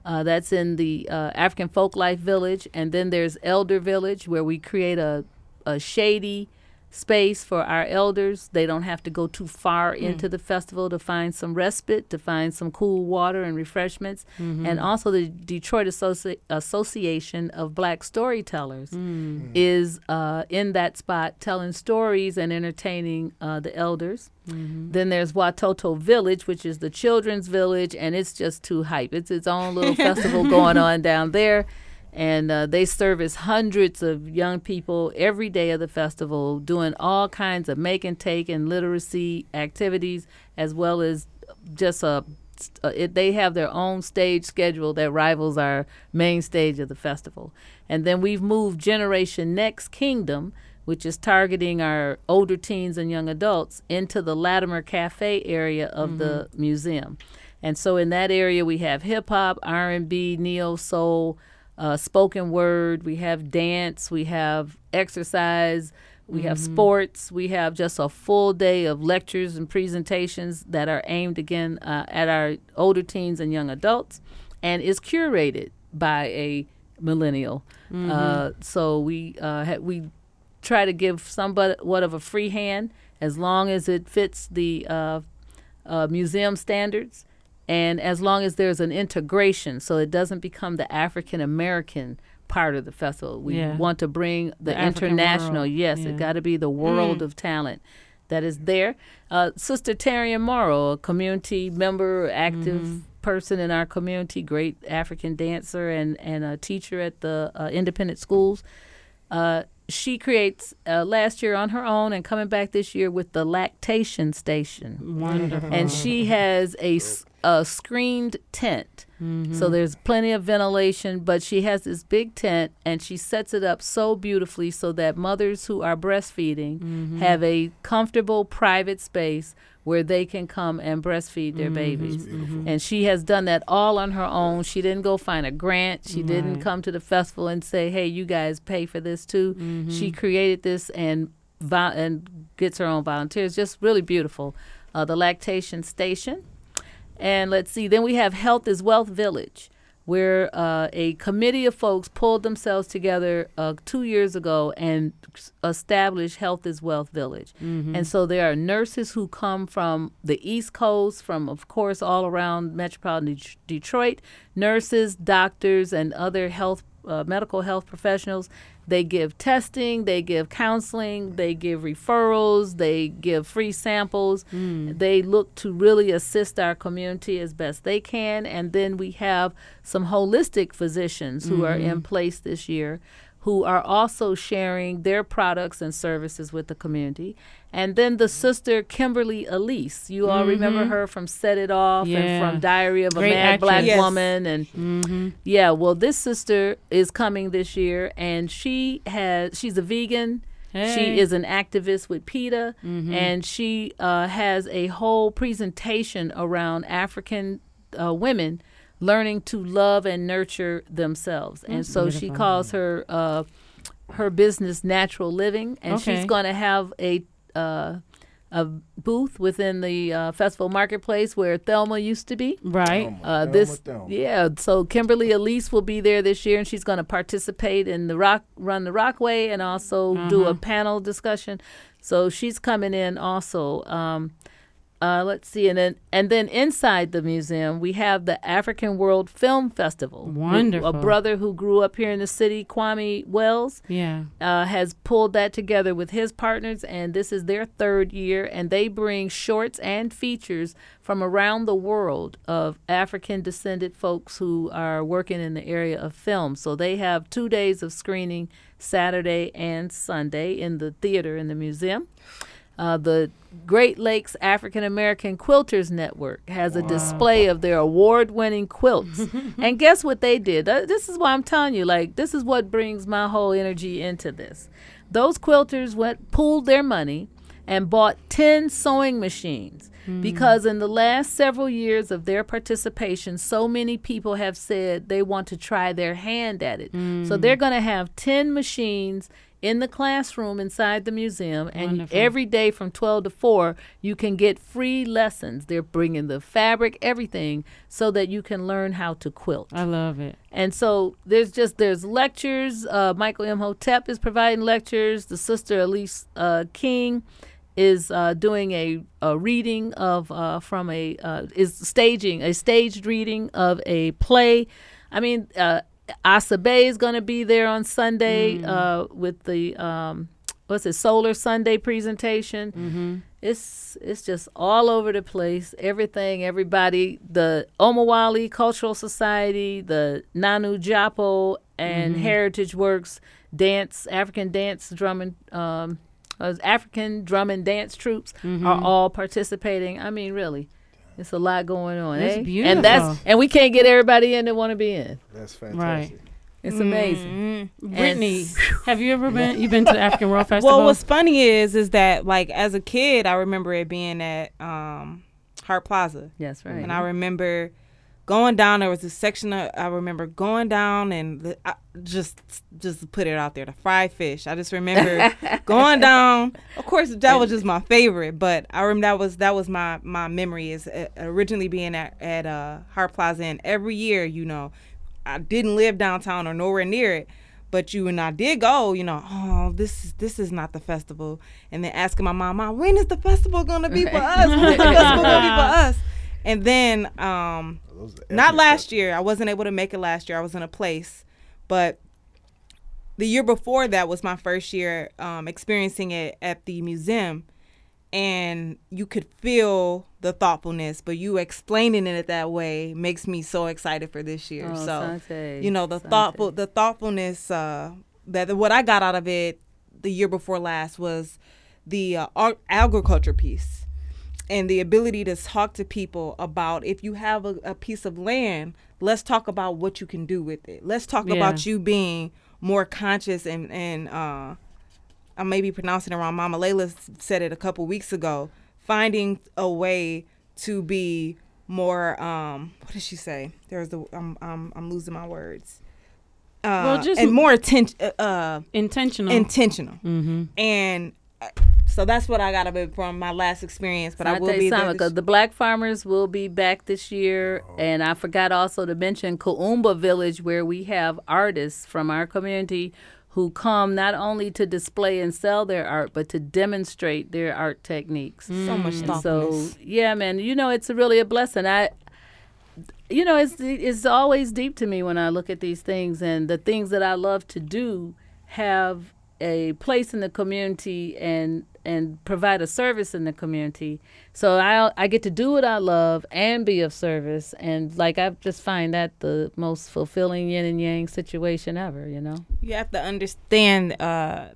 Uh, that's in the uh, African Folk Life Village, and then there's Elder Village, where we create a, a shady space for our elders. They don't have to go too far into the festival to find some respite, to find some cool water and refreshments. And also, the Detroit Associ- Association of Black Storytellers is uh, in that spot telling stories and entertaining uh, the elders. Then there's Watoto Village, which is the children's village, and it's just too hype. It's its own little festival going on down there and uh, they service hundreds of young people every day of the festival doing all kinds of make and take and literacy activities as well as just a uh, it, they have their own stage schedule that rivals our main stage of the festival. And then we've moved generation next kingdom which is targeting our older teens and young adults into the latimer cafe area of the museum. And so in that area we have hip hop r&b neo soul uh, spoken word, we have dance, we have exercise, we have sports, we have just a full day of lectures and presentations that are aimed again uh, at our older teens and young adults, and is curated by a millennial. Uh, so we uh, ha- we try to give somewhat what of a free hand as long as it fits the uh, uh, museum standards and as long as there's an integration so it doesn't become the African American part of the festival. We Yeah. want to bring the, The international, world. yes, Yeah. it got to be the world of talent that is there. Uh, Sister Tarian Morrow, a community member, active Mm-hmm. person in our community, great African dancer and, and a teacher at the uh, independent schools. Uh, she creates uh, last year on her own and coming back this year with the lactation station Wonderful. and she has a, a screened tent. So mm-hmm. there's plenty of ventilation, but she has this big tent and she sets it up so beautifully so that mothers who are breastfeeding mm-hmm. have a comfortable private space where they can come and breastfeed their mm-hmm. babies. And she has done that all on her own. She didn't go find a grant. She didn't come to the festival and say, "Hey, you guys pay for this too." She created this and vo- and gets her own volunteers. Just really beautiful. Uh, the lactation station. And let's see, then we have Health is Wealth Village, where uh, a committee of folks pulled themselves together uh, two years ago and established Health is Wealth Village. And so there are nurses who come from the East Coast, from, of course, all around metropolitan Det- Detroit, nurses, doctors, and other health, uh, medical health professionals. They give testing, they give counseling, they give referrals, they give free samples. Hmm. They look to really assist our community as best they can. And then we have some holistic physicians who are in mm-hmm. place this year who are also sharing their products and services with the community. And then the sister Kimberly Elise, you all remember her from Set It Off Yeah. and from Diary of a Mad actress. Black Yes. Woman and yeah, well, this sister is coming this year, and she has she's a vegan. Hey. She is an activist with PETA, and she uh, has a whole presentation around African uh, women learning to love and nurture themselves. and so she calls her uh, her business Natural Living, and Okay. she's going to have a uh, a booth within the uh, festival marketplace where Thelma used to be. right. Uh, this, yeah. So Kimberly Elise will be there this year, and she's going to participate in the rock, run the Rockway, and also do a panel discussion. So she's coming in also. Um, uh, let's see, and then and then inside the museum we have the African World Film Festival. Wonderful. A brother who grew up here in the city, Kwame Wells, Yeah. uh, has pulled that together with his partners, and this is their third year. And they bring shorts and features from around the world of African descended folks who are working in the area of film. So they have two days of screening, Saturday and Sunday, in the theater in the museum. Uh, the Great Lakes African American Quilters Network has a display of their award winning quilts. and guess what they did? This is why I'm telling you, like, this is what brings my whole energy into this. Those quilters went, pooled their money and bought 10 sewing machines. Because in the last several years of their participation, so many people have said they want to try their hand at it. So they're going to have 10 machines in the classroom inside the museum and Wonderful. every day from 12 to 4 you can get free lessons. They're bringing the fabric everything so that you can learn how to quilt. I love it. and so there's just there's lectures uh, michael Imhotep is providing lectures. The sister elise uh, king is uh, doing a, a reading of uh, from a uh, is staging a staged reading of a play. I mean uh, asa bay is going to be there on sunday uh, with the um, what's it solar sunday presentation it's it's just all over the place. Everything, everybody. The Omawali Cultural Society, the Nanu Japo, and Heritage Works dance, African dance drum and um, uh, African drum and dance troops are all participating. I mean, really, it's a lot going on. It's eh? beautiful. And that's and we can't get everybody in that want to be in. That's fantastic. Right. fantastic. It's amazing. Brittany, have you ever been? You've been to the African World Festival? Well, what's funny is is that like as a kid, I remember it being at um, Hart Plaza, Yes, right. and I remember going down. There was a section of, I remember going down and the, I, just just put it out there, the fried fish. I just remember going down. Of course, that was just my favorite, but I remember that was that was my my memory is uh, originally being at at uh, Hart Plaza, and every year, you know, I didn't live downtown or nowhere near it. But you and I did go, you know, oh, this is this is not the festival. And then asking my mom, Mom, when is the festival gonna be for us? When is the festival gonna be for us? And then um Those not epic last year. I wasn't able to make it last year. I was in a place, but the year before that was my first year um, experiencing it at the museum, and you could feel the thoughtfulness. But you explaining it that way makes me so excited for this year. Oh, so Sante, you know the Sante. thoughtful, the thoughtfulness uh, that what I got out of it the year before last was the uh, ag- agriculture piece and the ability to talk to people about if you have a, a piece of land let's talk about what you can do with it let's talk Yeah. about you being more conscious and and uh i may be pronouncing it wrong mama layla said it a couple weeks ago finding a way to be more um what did she say there's the i'm i'm, I'm losing my words uh Well, just- and more attention uh, uh Intentional. intentional mm-hmm. and uh, so that's what I got of it from my last experience. But I will Sante be there Samika. The Black Farmers will be back this year, oh. and I forgot also to mention Kuumba Village, where we have artists from our community who come not only to display and sell their art, but to demonstrate their art techniques. so much And thoughtfulness. so yeah, man, you know it's really a blessing. I, you know, it's it's always deep to me when I look at these things and the things that I love to do have a place in the community and and provide a service in the community. So I I get to do what I love and be of service and like I just find that the most fulfilling yin and yang situation ever. You know. you have to understand, uh,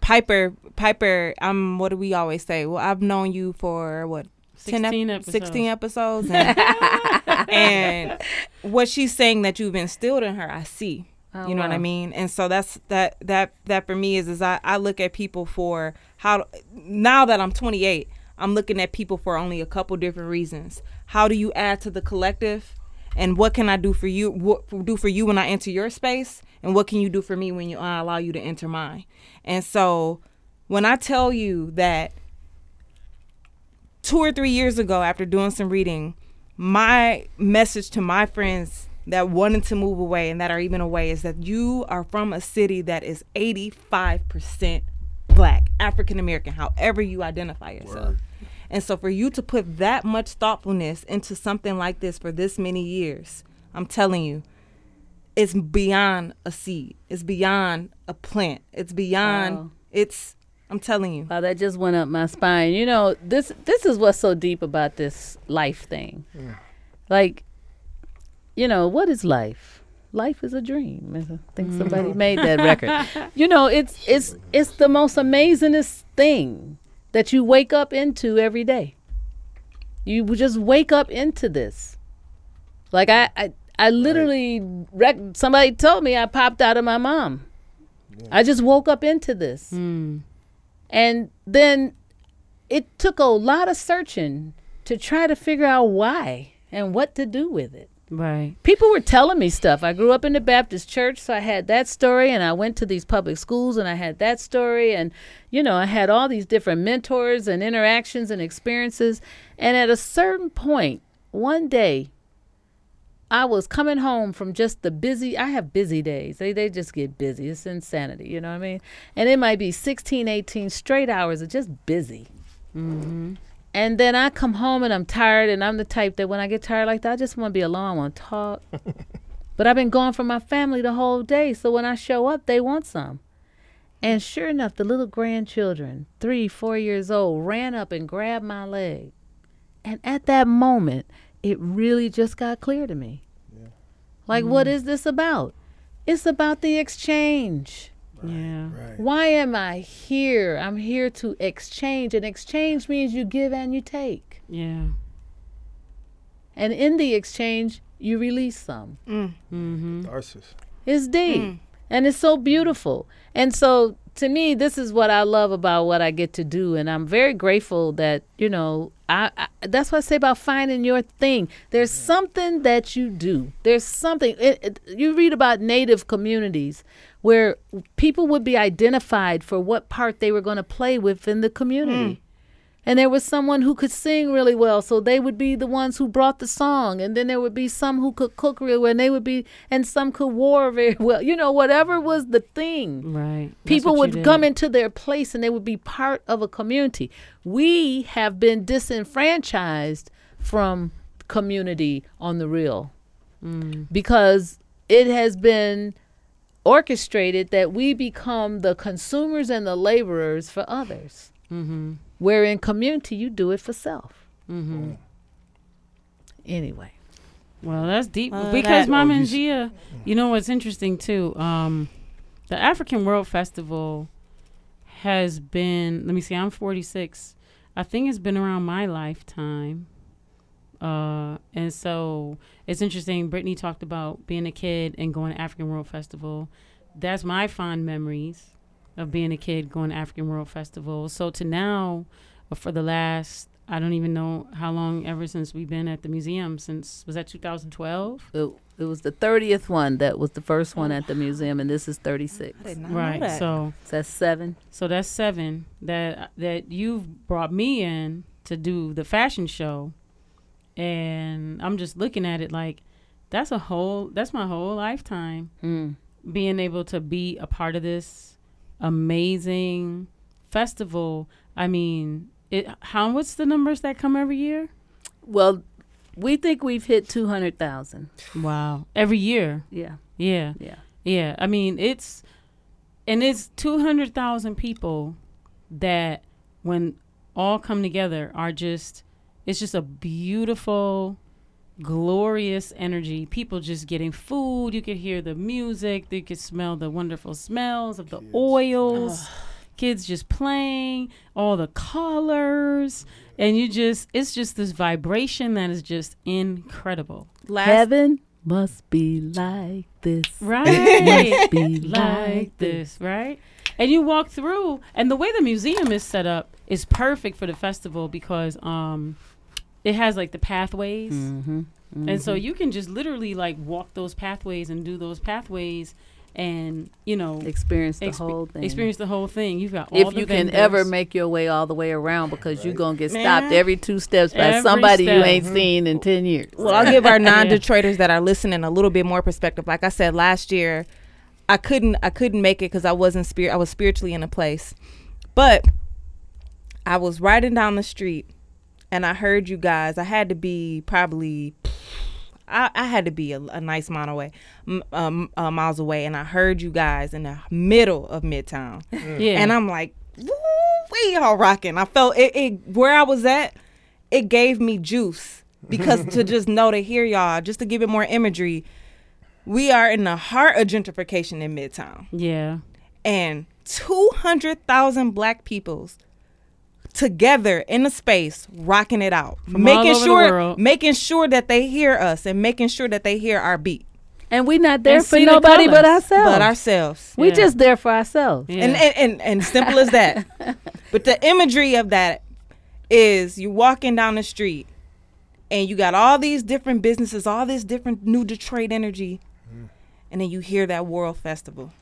Piper. Piper, I'm. What do we always say? Well, I've known you for what 10 ep- 16 episodes. 16 episodes, and, and what she's saying that you've instilled in her, I see. Oh, you know what I mean? And so that's that that that for me is is I, I look at people for how now that I'm 28, I'm looking at people for only a couple different reasons. How do you add to the collective? And what can I do for you? What do for you when I enter your space? And what can you do for me when you I allow you to enter mine? And so, when I tell you that two or three years ago, after doing some reading, my message to my friends that wanted to move away and that are even away is that you are from a city that is 85% black, African American, however you identify yourself. And so for you to put that much thoughtfulness into something like this for this many years, I'm telling you, it's beyond a seed. It's beyond a plant. It's beyond Wow. it's I'm telling you. Wow, that just went up my spine. You know, this this is what's so deep about this life thing. Like, you know, what is life? Life is a dream. I think mm-hmm. somebody made that record. You know, it's it's it's the most amazingest thing that you wake up into every day. You just wake up into this. Like I I, I literally rec- somebody told me I popped out of my mom. I just woke up into this. Hmm. And then it took a lot of searching to try to figure out why and what to do with it. Right. People were telling me stuff. I grew up in the Baptist church, so I had that story, and I went to these public schools and I had that story. And, you know, I had all these different mentors and interactions and experiences. And at a certain point, one day, I was coming home from just the busy. I have busy days. They they just get busy. It's insanity. You know what I mean? And it might be 16, 18 straight hours of just busy. Mm-hmm. And then I come home and I'm tired, and I'm the type that when I get tired like that, I just want to be alone. I want to talk. but I've been gone from my family the whole day, so when I show up, they want some. And sure enough, the little grandchildren, three, four years old, ran up and grabbed my leg. And at that moment, it really just got clear to me. Yeah. Like, what mm-hmm. is this about? It's about the exchange. Yeah. Right. Why am I here? I'm here to exchange, and exchange means you give and you take. Yeah. And in the exchange, you release some. Mm. Mm-hmm. Narcissus. It's deep. Mm. And it's so beautiful. And so to me, this is what I love about what I get to do. And I'm very grateful that, you know, I, I that's what I say about finding your thing. There's something that you do. There's something it, it, you read about native communities where people would be identified for what part they were going to play within the community. and there was someone who could sing really well, so they would be the ones who brought the song, and then there would be some who could cook really well, and they would be, and some could war very well. You know, whatever was the thing Right. People would come into their place and they would be part of a community. We have been disenfranchised from community on the real Mm. because it has been orchestrated that we become the consumers and the laborers for others. Mm-hmm. Where in community, you do it for self. Mm-hmm. Anyway. Well, that's deep Uh, because that- Mama Oh, you and s- Gia, you know what's interesting too? Um, the African World Festival has been. Let me see. I'm 46. I think it's been around my lifetime. Uh, and so it's interesting. Brittany talked about being a kid and going to African World Festival. That's my fond memories of being a kid going to African World Festival. So to now, uh, for the last, I don't even know how long ever since we've been at the museum since was that 2012? It, it was the 30th one that was the first one at the museum, and this is 36. I did not know Right. that. So So that's seven. so that's seven that that you've brought me in to do the fashion show, and I'm just looking at it like that's a whole that's my whole lifetime Mm. being able to be a part of this amazing festival. I mean, it how what's the numbers that come every year? Well, we think we've hit 200,000. Wow, every year. Yeah, Yeah. yeah. Yeah, I mean it's and it's 200,000 people that when all come together are just it's just a beautiful glorious energy. People just getting food, you could hear the music, you could smell the wonderful smells of the oils. Kids just playing, all the colors, and you just it's just this vibration that is just incredible. Last Heaven must be like this. Right. Must be like this, right? And you walk through, and the way the museum is set up is perfect for the festival because um, it has like the pathways, Mm-hmm. and so you can just literally like walk those pathways and do those pathways, and you know experience the expe- whole thing. experience the whole thing. You've got all if the you can ever make your way all the way around because you're going to get Man. stopped every two steps by Every somebody you step. ain't seen in 10 years. Well, I'll give our non-Detroiters that are listening a little bit more perspective. Like I said last year, I couldn't I couldn't make it because I wasn't spirit. I was spiritually in a place, but I was riding down the street, and I heard you guys. I had to be probably. I, I had to be a, a nice mile away, m- um, uh, miles away, and I heard you guys in the middle of Midtown, yeah, and I'm like, "Woo, we all rocking. I felt it, it where I was at. It gave me juice because to just know to hear y'all, just to give it more imagery. We are in the heart of gentrification in Midtown, yeah, and two hundred thousand black peoples together in a space rocking it out, From all making over the sure world. making sure that they hear us and making sure that they hear our beat, And we're not there And for see the nobody but ourselves. but ourselves. we Yeah. just there for ourselves. yeah. and, and and and simple as that. but the imagery of that is you walking down the street and you got all these different businesses, all this different new Detroit energy, mm. and then you hear that World Festival.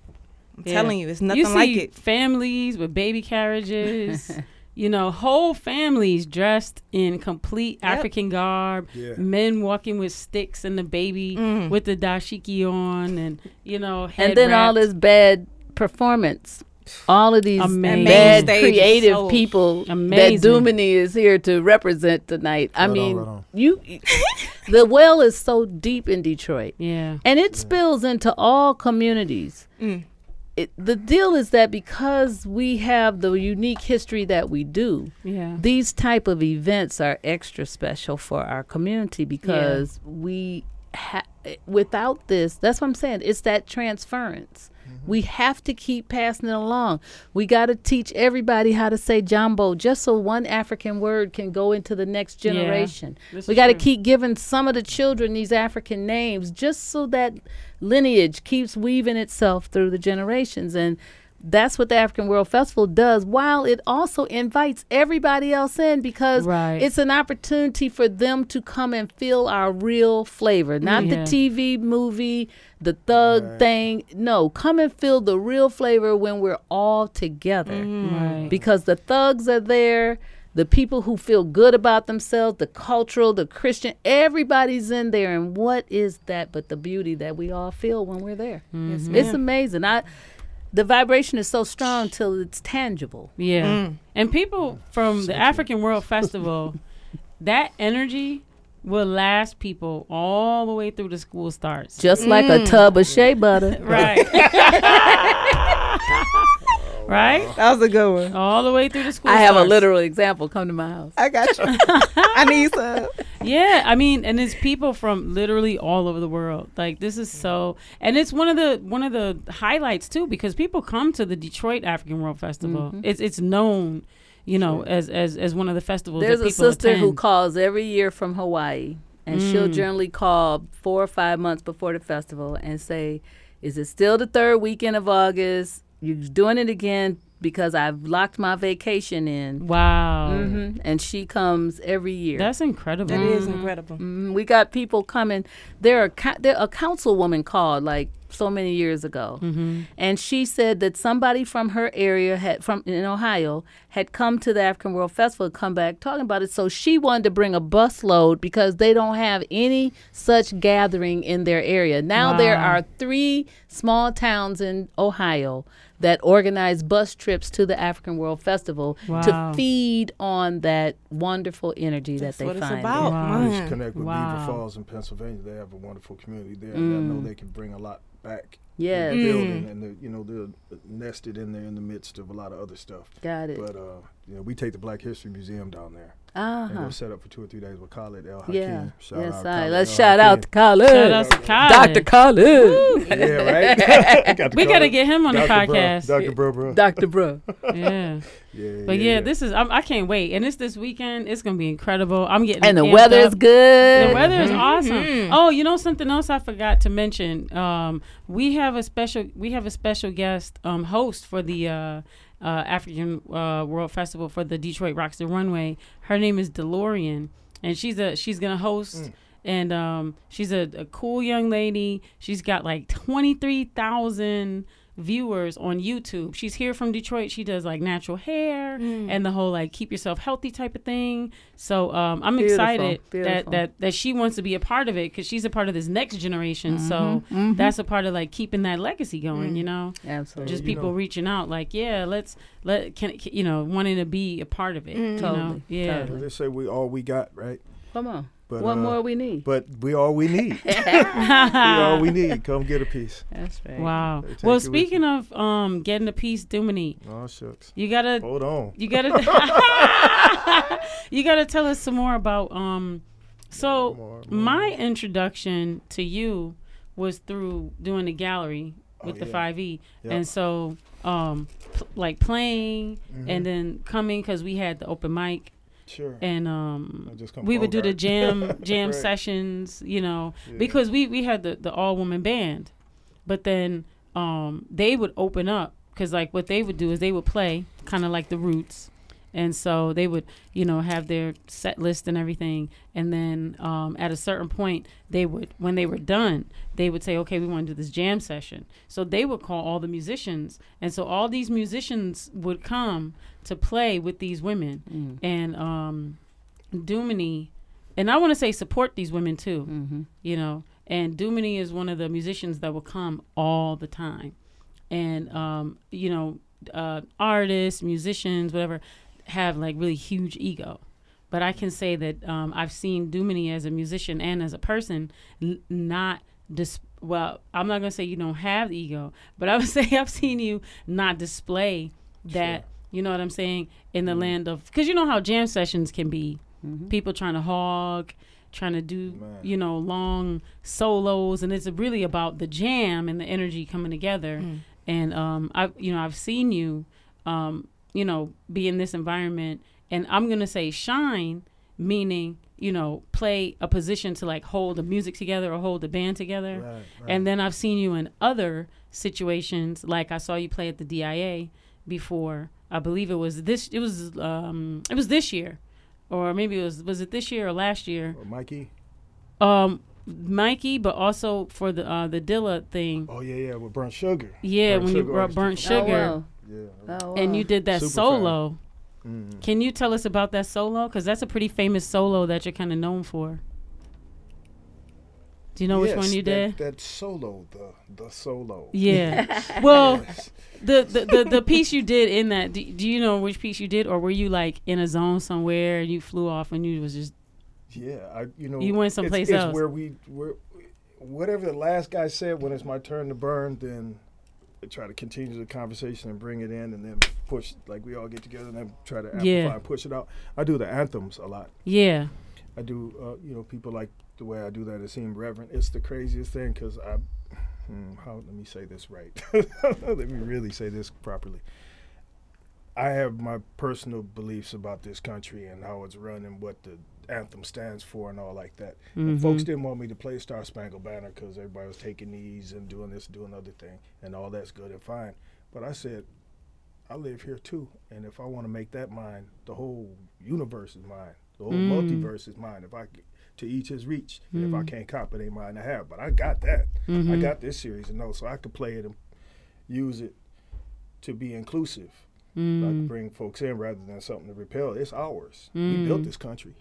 I'm Yeah. telling you, it's you nothing see like it. families with baby carriages. you know, whole families dressed in complete Yep. African garb. Yeah. Men walking with sticks and the baby Mm. with the dashiki on, and you know, head And then all this bad performance. All of these Amazing. bad Main stage is creative so people amazing. that Dumini is here to represent tonight. I Right on, mean, right on. you the well is so deep in Detroit. Yeah, and it spills into all communities. Mm. It, the deal is that because we have the unique history that we do, yeah, these type of events are extra special for our community because we ha- without this that's what i'm saying it's that transference Mm-hmm. we have to keep passing it along. We got to teach everybody how to say jambo just so one african word can go into the next generation. This we got to keep giving some of the children these african names just so that lineage keeps weaving itself through the generations. And that's what the African World Festival does, while it also invites everybody else in because Right. it's an opportunity for them to come and feel our real flavor, not Yeah. the TV movie, the thug thing. No, come and feel the real flavor when we're all together mm. Mm. right. because the thugs are there. the people who feel good about themselves, the cultural, the Christian, everybody's in there. And what is that but the beauty that we all feel when we're there? Mm-hmm. It's amazing. I the vibration is so strong till it's tangible. Yeah. Mm. And people from the African World Festival, that energy will last people all the way through the school starts. Just like a mm. tub of shea butter. Right. right? That was a good one. All the way through the school I have a literal example. Come to my house. I got you. I need some. Yeah, I mean, and it's people from literally all over the world. Like this is so, and it's one of the one of the highlights too because people come to the Detroit African World Festival. Mm-hmm. It's it's known, you know, as as as one of the festivals. There's that a people sister who calls every year from Hawaii, and she'll Mm. generally call four or five months before the festival and say, "Is it still the third weekend of August? You're doing it again because I've locked my vacation in." Wow, hmm And she comes every year. that's incredible. That is incredible. Mhm. We got people coming. There are co- there a councilwoman called like so many years ago, Mm-hmm. and she said that somebody from her area had from in Ohio had come to the African World Festival, come back talking about it. So she wanted to bring a busload because they don't have any such gathering in their area. Now there are three small towns in Ohio that organize bus trips to the African World Festival Wow. to feed on that wonderful energy That's that they what it's about. Wow. Just Man. connect with Wow. Beaver Falls in Pennsylvania. They have a wonderful community there. and I know Mm. they can bring a lot back. Yes. in the building, and they're, you know they're nested in there in the midst of a lot of other stuff. Got it. But uh, you know, we take the Black History Museum down there Uh and huh. go set up for two or three days with Khalid El Hakim. Yeah. Shout yes, out I. Let's shout out to Hakim. Khalid. Shout out to Khalid. Dr. Khalid. yeah, right. Got We gotta get him on the Dr. Bro, podcast. Dr. Bro, bro. Dr. Bro. Yeah, Yeah, but yeah, this is I'm, I can't wait, and it's this weekend. It's gonna be incredible. I'm getting And the weather up. is good. The weather is Mm-hmm. awesome. Oh, you know something else I forgot to mention. Um, we have a special we have a special guest um, host for the uh, uh, African uh, World Festival for the Detroit Rocks the Runway. Her name is DeLorean, and she's a she's gonna host. And um, she's a, a cool young lady. She's got like twenty three thousand viewers on YouTube. She's here from Detroit. She does like natural hair and the whole like keep yourself healthy type of thing. So um, I'm Beautiful, excited that beautiful. that that she wants to be a part of it because she's a part of this next generation. So Mm-hmm. that's a part of like keeping that legacy going. You know, Absolutely. just you people know- reaching out like, yeah, let's let can can- you know wanting to be a part of it. You know, Totally, yeah. totally. They say we all we got, right? Come on. But what uh, more we need? But we all we need. we all we need. Come get a piece. That's right. Wow. They take Well, speaking of um getting a piece, Dumini, Oh shucks. you gotta Hold on. You gotta You gotta tell us some more about um so More, more. my introduction to you was through doing the gallery with Oh, the yeah. 5e Yeah. and so um pl- like playing Mm-hmm. and then coming because we had the open mic Sure. and um I just come we would do the jam jam Right. sessions you know Yeah. because we we had the the all woman band but then um they would open up because like what they would do is they would play kind of like the roots and so they would you know have their set list and everything. And then um, at a certain point they would when they were done they would say okay we want to do this jam session. So they would call all the musicians. And so all these musicians would come to play with these women. And um Dumini and I want to say support these women too Mm-hmm. you know. And Dumini is one of the musicians that will come all the time. And um, you know uh, artists musicians whatever have like really huge ego. But i can say that um, i've seen Dumini as a musician and as a person n- not dis- well i'm not going to say you don't have the ego but i would say i've seen you not display that you know what i'm saying in the land of because you know how jam sessions can be. People trying to hog trying to do Man. you know long solos and it's really about the jam and the energy coming together. And um i you know i've seen you um you know be in this environment. And i'm gonna say shine meaning you know play a position to like hold the music together or hold the band together. Right, right. and then i've seen you in other situations. Like i saw you play at the dia before. I believe it was this it was um it was this year. Or maybe it was was it this year or last year? Or Mikey. um mikey but also for the uh the dilla thing Oh yeah, yeah, with burnt sugar. yeah Burnt when you brought burnt sugar Oh, wow. Yeah. Oh, wow. and you did that Super solo Mm. Can you tell us about that solo? Because that's a pretty famous solo that you're kind of known for. Do you know which one you that, did? That solo, the the solo. Yeah. well, Yes. the, the, the, the piece you did in that, do, do you know which piece you did? Or were you like in a zone somewhere and you flew off and you was just, Yeah, I you know You went it's- it's, else. where we where whatever the last guy said when it's my turn to burn, then I try to continue the conversation and bring it in, and then push like we all get together and then try to amplify Yeah. and push it out. I do the anthems a lot. yeah. I do uh, you know people like the way I do that. It seems reverent. It's the craziest thing because I hmm, how let me say this right. let me really say this properly. I have my personal beliefs about this country and how it's run and what the anthem stands for and all like that. And folks didn't want me to play Star Spangled Banner because everybody was taking these and doing this, doing other thing, and all that's good and fine. But I said, I live here too, and if I want to make that mine, the whole universe is mine. The whole Mm. multiverse is mine. If I to each his reach. If I Mm. can't cop it, ain't mine to have. But I got that. I Mhm. got this series and know, so I could play it and use it to be inclusive. I Mm. could bring folks in rather than something to repel. It's ours. We built Mm. this country.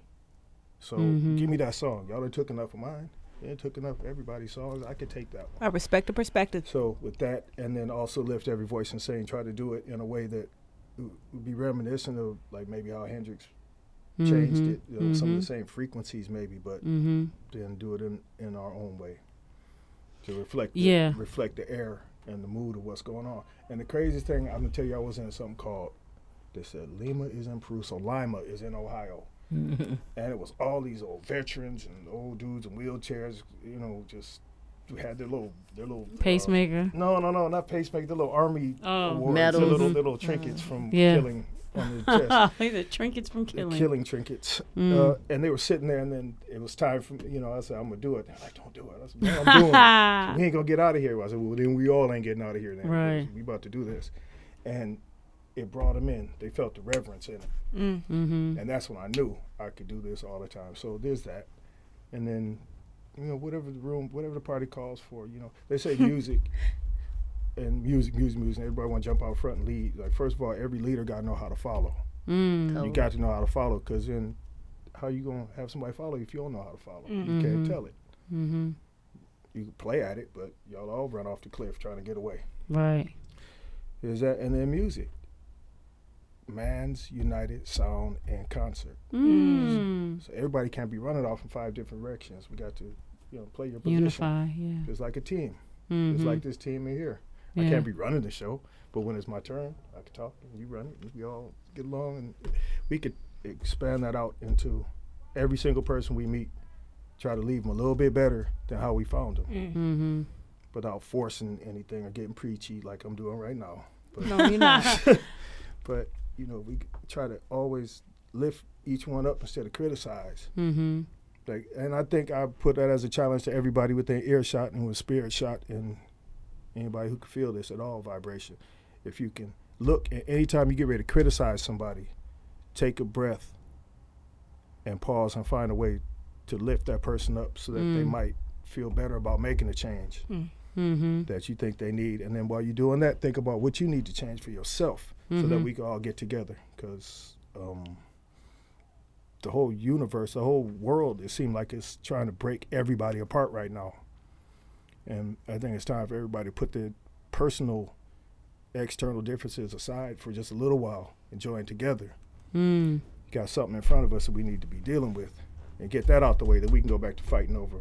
So Mhm. give me that song. Y'all done took enough of mine. They took enough of everybody's songs. I could take that one. I respect the perspective. So with that, and then also lift every voice and sing. Try to do it in a way that would be reminiscent of like maybe how Hendrix changed Mhm. it. You know, Some of the same frequencies maybe, but Mhm. then do it in, in our own way to reflect the, Yeah. reflect the air and the mood of what's going on. And the craziest thing, I'm gonna tell you, I was in something called they said Lima is in Peru, so Lima is in Ohio, and it was all these old veterans and old dudes in wheelchairs, you know, just who had their little their little uh, Pacemaker. no, no, no, not pacemaker. The little army Oh. awards, the Medals. little little trinkets from Yeah. killing on the chest the trinkets from the killing. killing trinkets. Mm. Uh, and they were sitting there, and then it was time for me. You know, I said, "I'm gonna do it." They're like, "Don't do it." I said, "No, I'm doing it. We ain't gonna get out of here." I said, "Well, then we all ain't getting out of here. Then Right. We about to do this." And it brought them in. They felt the reverence in it, Mm-hmm. and that's when I knew I could do this all the time. So there's that. And then, you know, whatever the room, whatever the party calls for. You know, they say music. And music, music, music. And everybody want to jump out front and lead. Like first of all, every leader got to know how to follow Mm. you got to know how to follow because then how you gonna have somebody follow you if you don't know how to follow you Mhm. can't tell it Mm-hmm. you can play at it but y'all all run off the cliff trying to get away Right. is that and then music man's united sound and concert Mm. so everybody can't be running off in five different directions we got to you know play your position Unify. Yeah. it's like a team Mm-hmm. it's like this team in here i can't be running the show but when it's my turn i can talk and you run it and we all get along and we could expand that out into every single person we meet try to leave them a little bit better than how we found them Mm-hmm. without forcing anything or getting preachy like i'm doing right now but, No, you're not. but you know we try to always lift each one up instead of criticize Mm-hmm. like and i think i put that as a challenge to everybody within earshot and with spirit shot and anybody who can feel this at all vibration if you can look and anytime you get ready to criticize somebody take a breath and pause and find a way to lift that person up so that they Mm. might feel better about making a change Mm-hmm. that you think they need and then while you're doing that think about what you need to change for yourself so that Mhm. we can all get together because um, the whole universe the whole world it seems like it's trying to break everybody apart right now and i think it's time for everybody to put their personal external differences aside for just a little while and join together Mm. got something in front of us that we need to be dealing with and get that out the way that we can go back to fighting over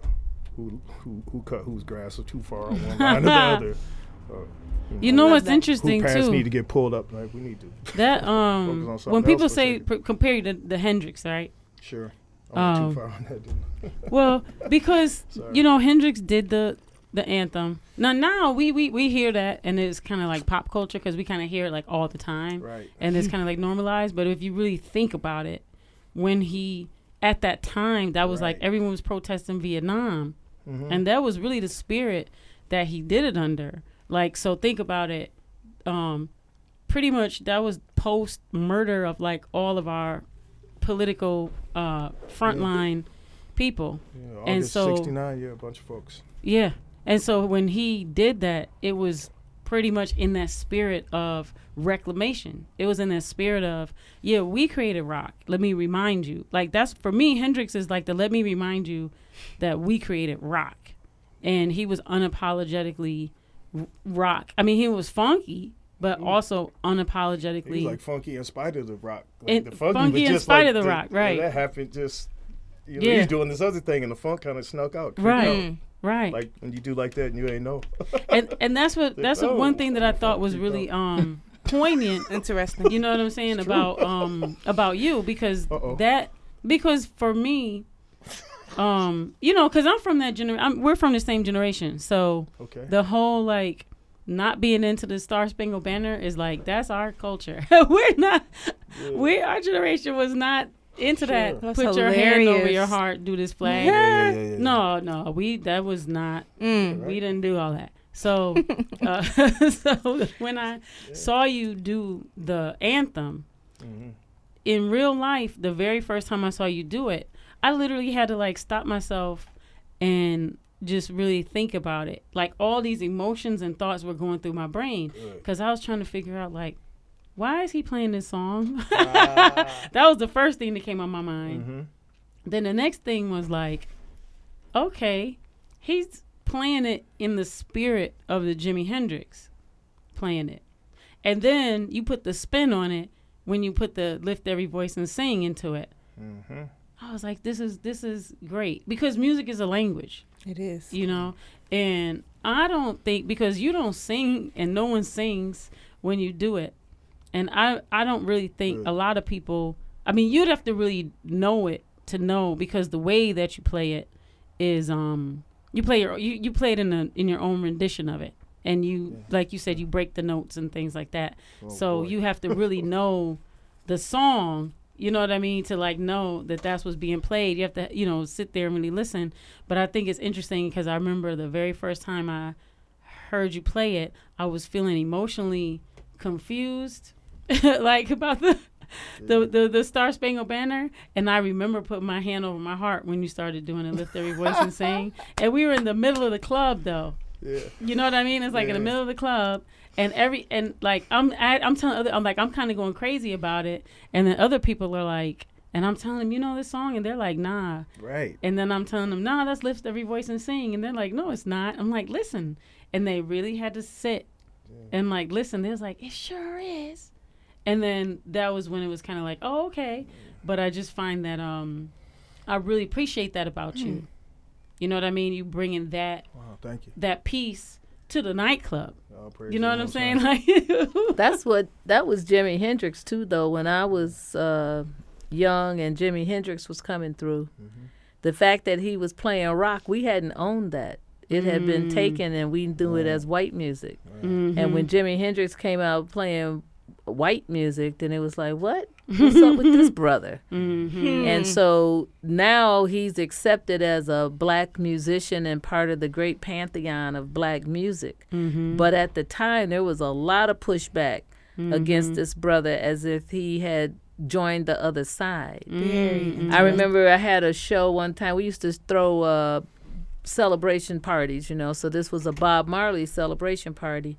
who who, who cut whose grass or too far on one line or the other. Or, You know what's that. interesting parents too? need to get pulled up. Like we need to. that um, when people else for a say compare you to the Hendrix, right? Sure. Um, too far on that. Well, because you know Hendrix did the the anthem. Now now we we, we hear that and it's kind of like pop culture because we kind of hear it like all the time, right. and it's kind of like normalized. But if you really think about it, when he at that time that was like everyone was protesting Vietnam, Mhm. and that was really the spirit that he did it under. Like so, think about it. Um, pretty much that was post murder of like all of our political uh frontline people. yeah, and August so- '69. Yeah, a bunch of folks. Yeah. And so when he did that, it was pretty much in that spirit of reclamation. It was in that spirit of, yeah, we created rock. Let me remind you. Like that's for me, Hendrix is like the let me remind you that we created rock. And he was unapologetically rock. I mean, he was funky, but also unapologetically He was like funky in spite of the rock. Like And the funky, funky was in spite like of the rock, right. That happened just. You know, Yeah. he's doing this other thing, and the funk kind of snuck out. Right. out. right. Like when you do like that, and you ain't know. and and that's what that's what one Oh, thing that I thought was really um poignant Interesting. you know what I'm saying about um about you because Uh-oh. that because for me um you know cuz I'm from that generation we're from the same generation so Okay. the whole like not being into the Star Spangled Banner is like that's our culture. we're not we our generation was not into that. Sure. Put That's your hand over your heart, do this flag. yeah, yeah, yeah, yeah. No, no, we that was not Mm. we didn't do all that. So, uh, so when I saw you do the anthem Mm-hmm. in real life, the very first time I saw you do it, I literally had to like stop myself and just really think about it. Like all these emotions and thoughts were going through my brain because I was trying to figure out like, why is he playing this song? that was the first thing that came on my mind. Mm-hmm. Then the next thing was like, okay, he's playing it in the spirit of the Jimi Hendrix playing it. And then you put the spin on it when you put the lift every voice and sing into it. Mm-hmm. I was like, this is this is great because music is a language, It is. you know. And I don't think because you don't sing and no one sings when you do it, and I I don't really think a lot of people. I mean, you'd have to really know it to know because the way that you play it is um you play your you, you play it in a in your own rendition of it and you like you said you break the notes and things like that so boy. you have to really know the song you know what i mean to like know that that's what's being played you have to you know sit there and really listen but i think it's interesting because i remember the very first time i heard you play it i was feeling emotionally confused like about the the, the the Star Spangled Banner, and I remember putting my hand over my heart when you started doing it, lift every voice and sing. And we were in the middle of the club, though. Yeah. You know what I mean? It's like in the middle of the club, and every and like I'm I, I'm telling other I'm like I'm kind of going crazy about it, and then other people are like, and I'm telling them, you know this song, and they're like, nah. Right. And then I'm telling them, nah, that's lift every voice and sing, and they're like, no, it's not. I'm like, listen, and they really had to sit and like listen. They was like, it sure is. And then that was when it was kind of like, oh, okay. But I just find that um, I really appreciate that about you. You know what I mean? You bringing that Wow. Thank you. that piece to the nightclub. All praise You know what I'm saying? Like, That's what that was Jimi Hendrix too though when I was uh, young and Jimi Hendrix was coming through. Mm-hmm. The fact that he was playing rock, we hadn't owned that. It had been mm. taken and we knew it as white music. Mm-hmm. And when Jimi Hendrix came out playing white music, then it was like, what? What's up with this brother? Mm-hmm. And so now he's accepted as a black musician and part of the great pantheon of black music. Mm-hmm. But at the time, there was a lot of pushback against mm-hmm. this brother as if he had joined the other side. I remember I had a show one time. We used to throw uh, celebration parties, you know. So this was a Bob Marley celebration party,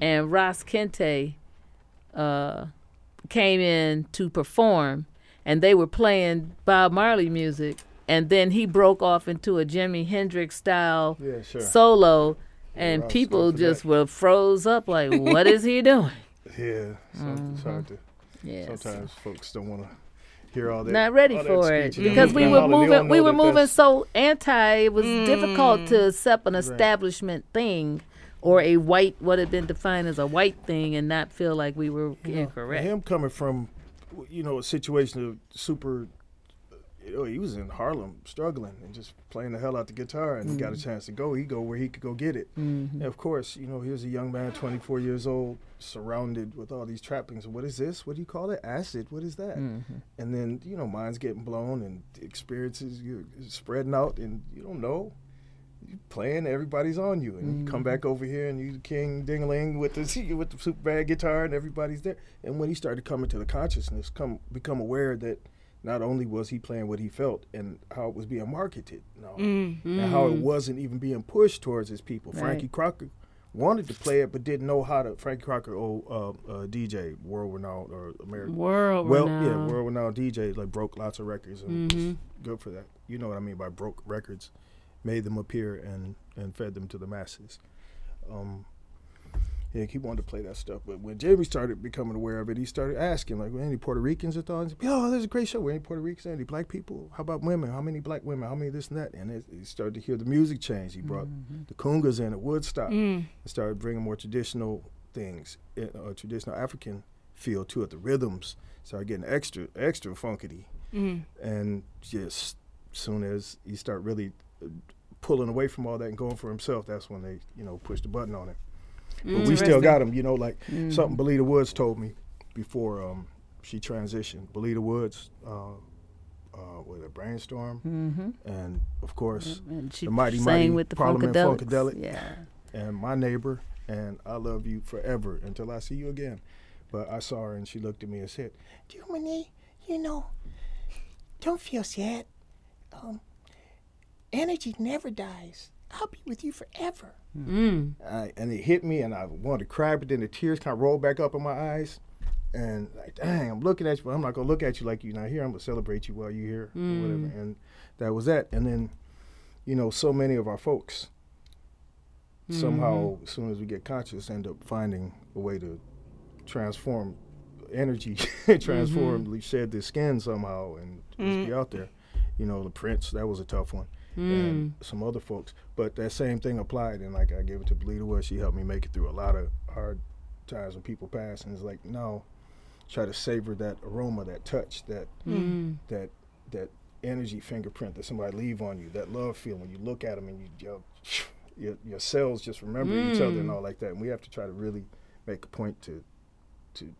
and Ras Kente uh, came in to perform, and they were playing Bob Marley music, and then he broke off into a Jimi Hendrix style Yeah, sure. solo, and Ross people just were froze up like, "What is he doing?" Yeah. So It's hard to. Sometimes folks don't want to hear all that. not ready for it speech, you know, because we were holler, they don't moving we were moving so anti it was difficult to accept an establishment thing or a white what had been defined as a white thing and not feel like we were you know, incorrect Him coming from, you know, a situation of super. You know, he was in Harlem struggling and just playing the hell out the guitar, and he got a mm-hmm. chance to go. He go where he could go get it. Mm-hmm. And of course, you know, here's a young man, 24 years old, surrounded with all these trappings. What is this? What do you call it? Acid. What is that? Mm-hmm. And then you know, minds getting blown and experiences you spreading out, and you don't know. Playing, everybody's on you, and you come back over here, and you the king dingling with the with the super bad guitar, and everybody's there. And when he started coming to the consciousness, come become aware that not only was he playing what he felt and how it was being marketed, no, and how it wasn't even being pushed towards his people. Frankie Crocker wanted to play it but didn't know how to. Frankie Crocker, old uh, uh, DJ, world renowned or American. World Well, renowned. yeah, world renowned DJ, like broke lots of records and Mhm. good for that. You know what I mean by broke records, made them appear and and fed them to the masses. Um, yeah, he wanted to play that stuff, but when Jimi started becoming aware of it, he started asking like, "Were any Puerto Ricans at all?" Oh, there's a great show. Were any Puerto Ricans? Any black people? How about women? How many black women? How many this and that? And it, he started to hear the music change. He brought the congas in at Woodstock Mm. and started bringing more traditional things, eh, uh, traditional African feel to it. The rhythms started getting extra, extra funkity, Mm. and just soon as you start really pulling away from all that and going for himself, that's when they, you know, pushed the button on him. But we still got him, you know, like something Belita Woods told me before um, she transitioned. Belita Woods, uh, uh, with a brainstorm, Mm-hmm. and of course, And The Mighty Mighty with the Parliament Funkadelic. Yeah. and my neighbor, and I love you forever until I see you again. But I saw her and she looked at me and said, Jumani, you know, don't feel sad. Um, energy never dies. I'll be with you forever. Mm. I, and it hit me, and I wanted to cry, but then the tears kind of rolled back up in my eyes. And like, dang, I'm looking at you, but I'm not gonna look at you like you're not here. I'm gonna celebrate you while you're here, or mm. whatever. And that was that. And then, you know, so many of our folks somehow, mm-hmm. as soon as we get conscious, end up finding a way to transform energy, mm-hmm. transform, shed their skin somehow, and just be mm. out there. You know, the Prince, that was a tough one, and some other folks. But that same thing applied, and like I gave it to Belita Woods. She helped me make it through a lot of hard times when people pass, and it's like, no, try to savor that aroma, that touch, that Mm. that that energy fingerprint that somebody leave on you, that love feeling when you look at them and you your your, your cells just remember each other and all like that. And we have to try to really make a point to, to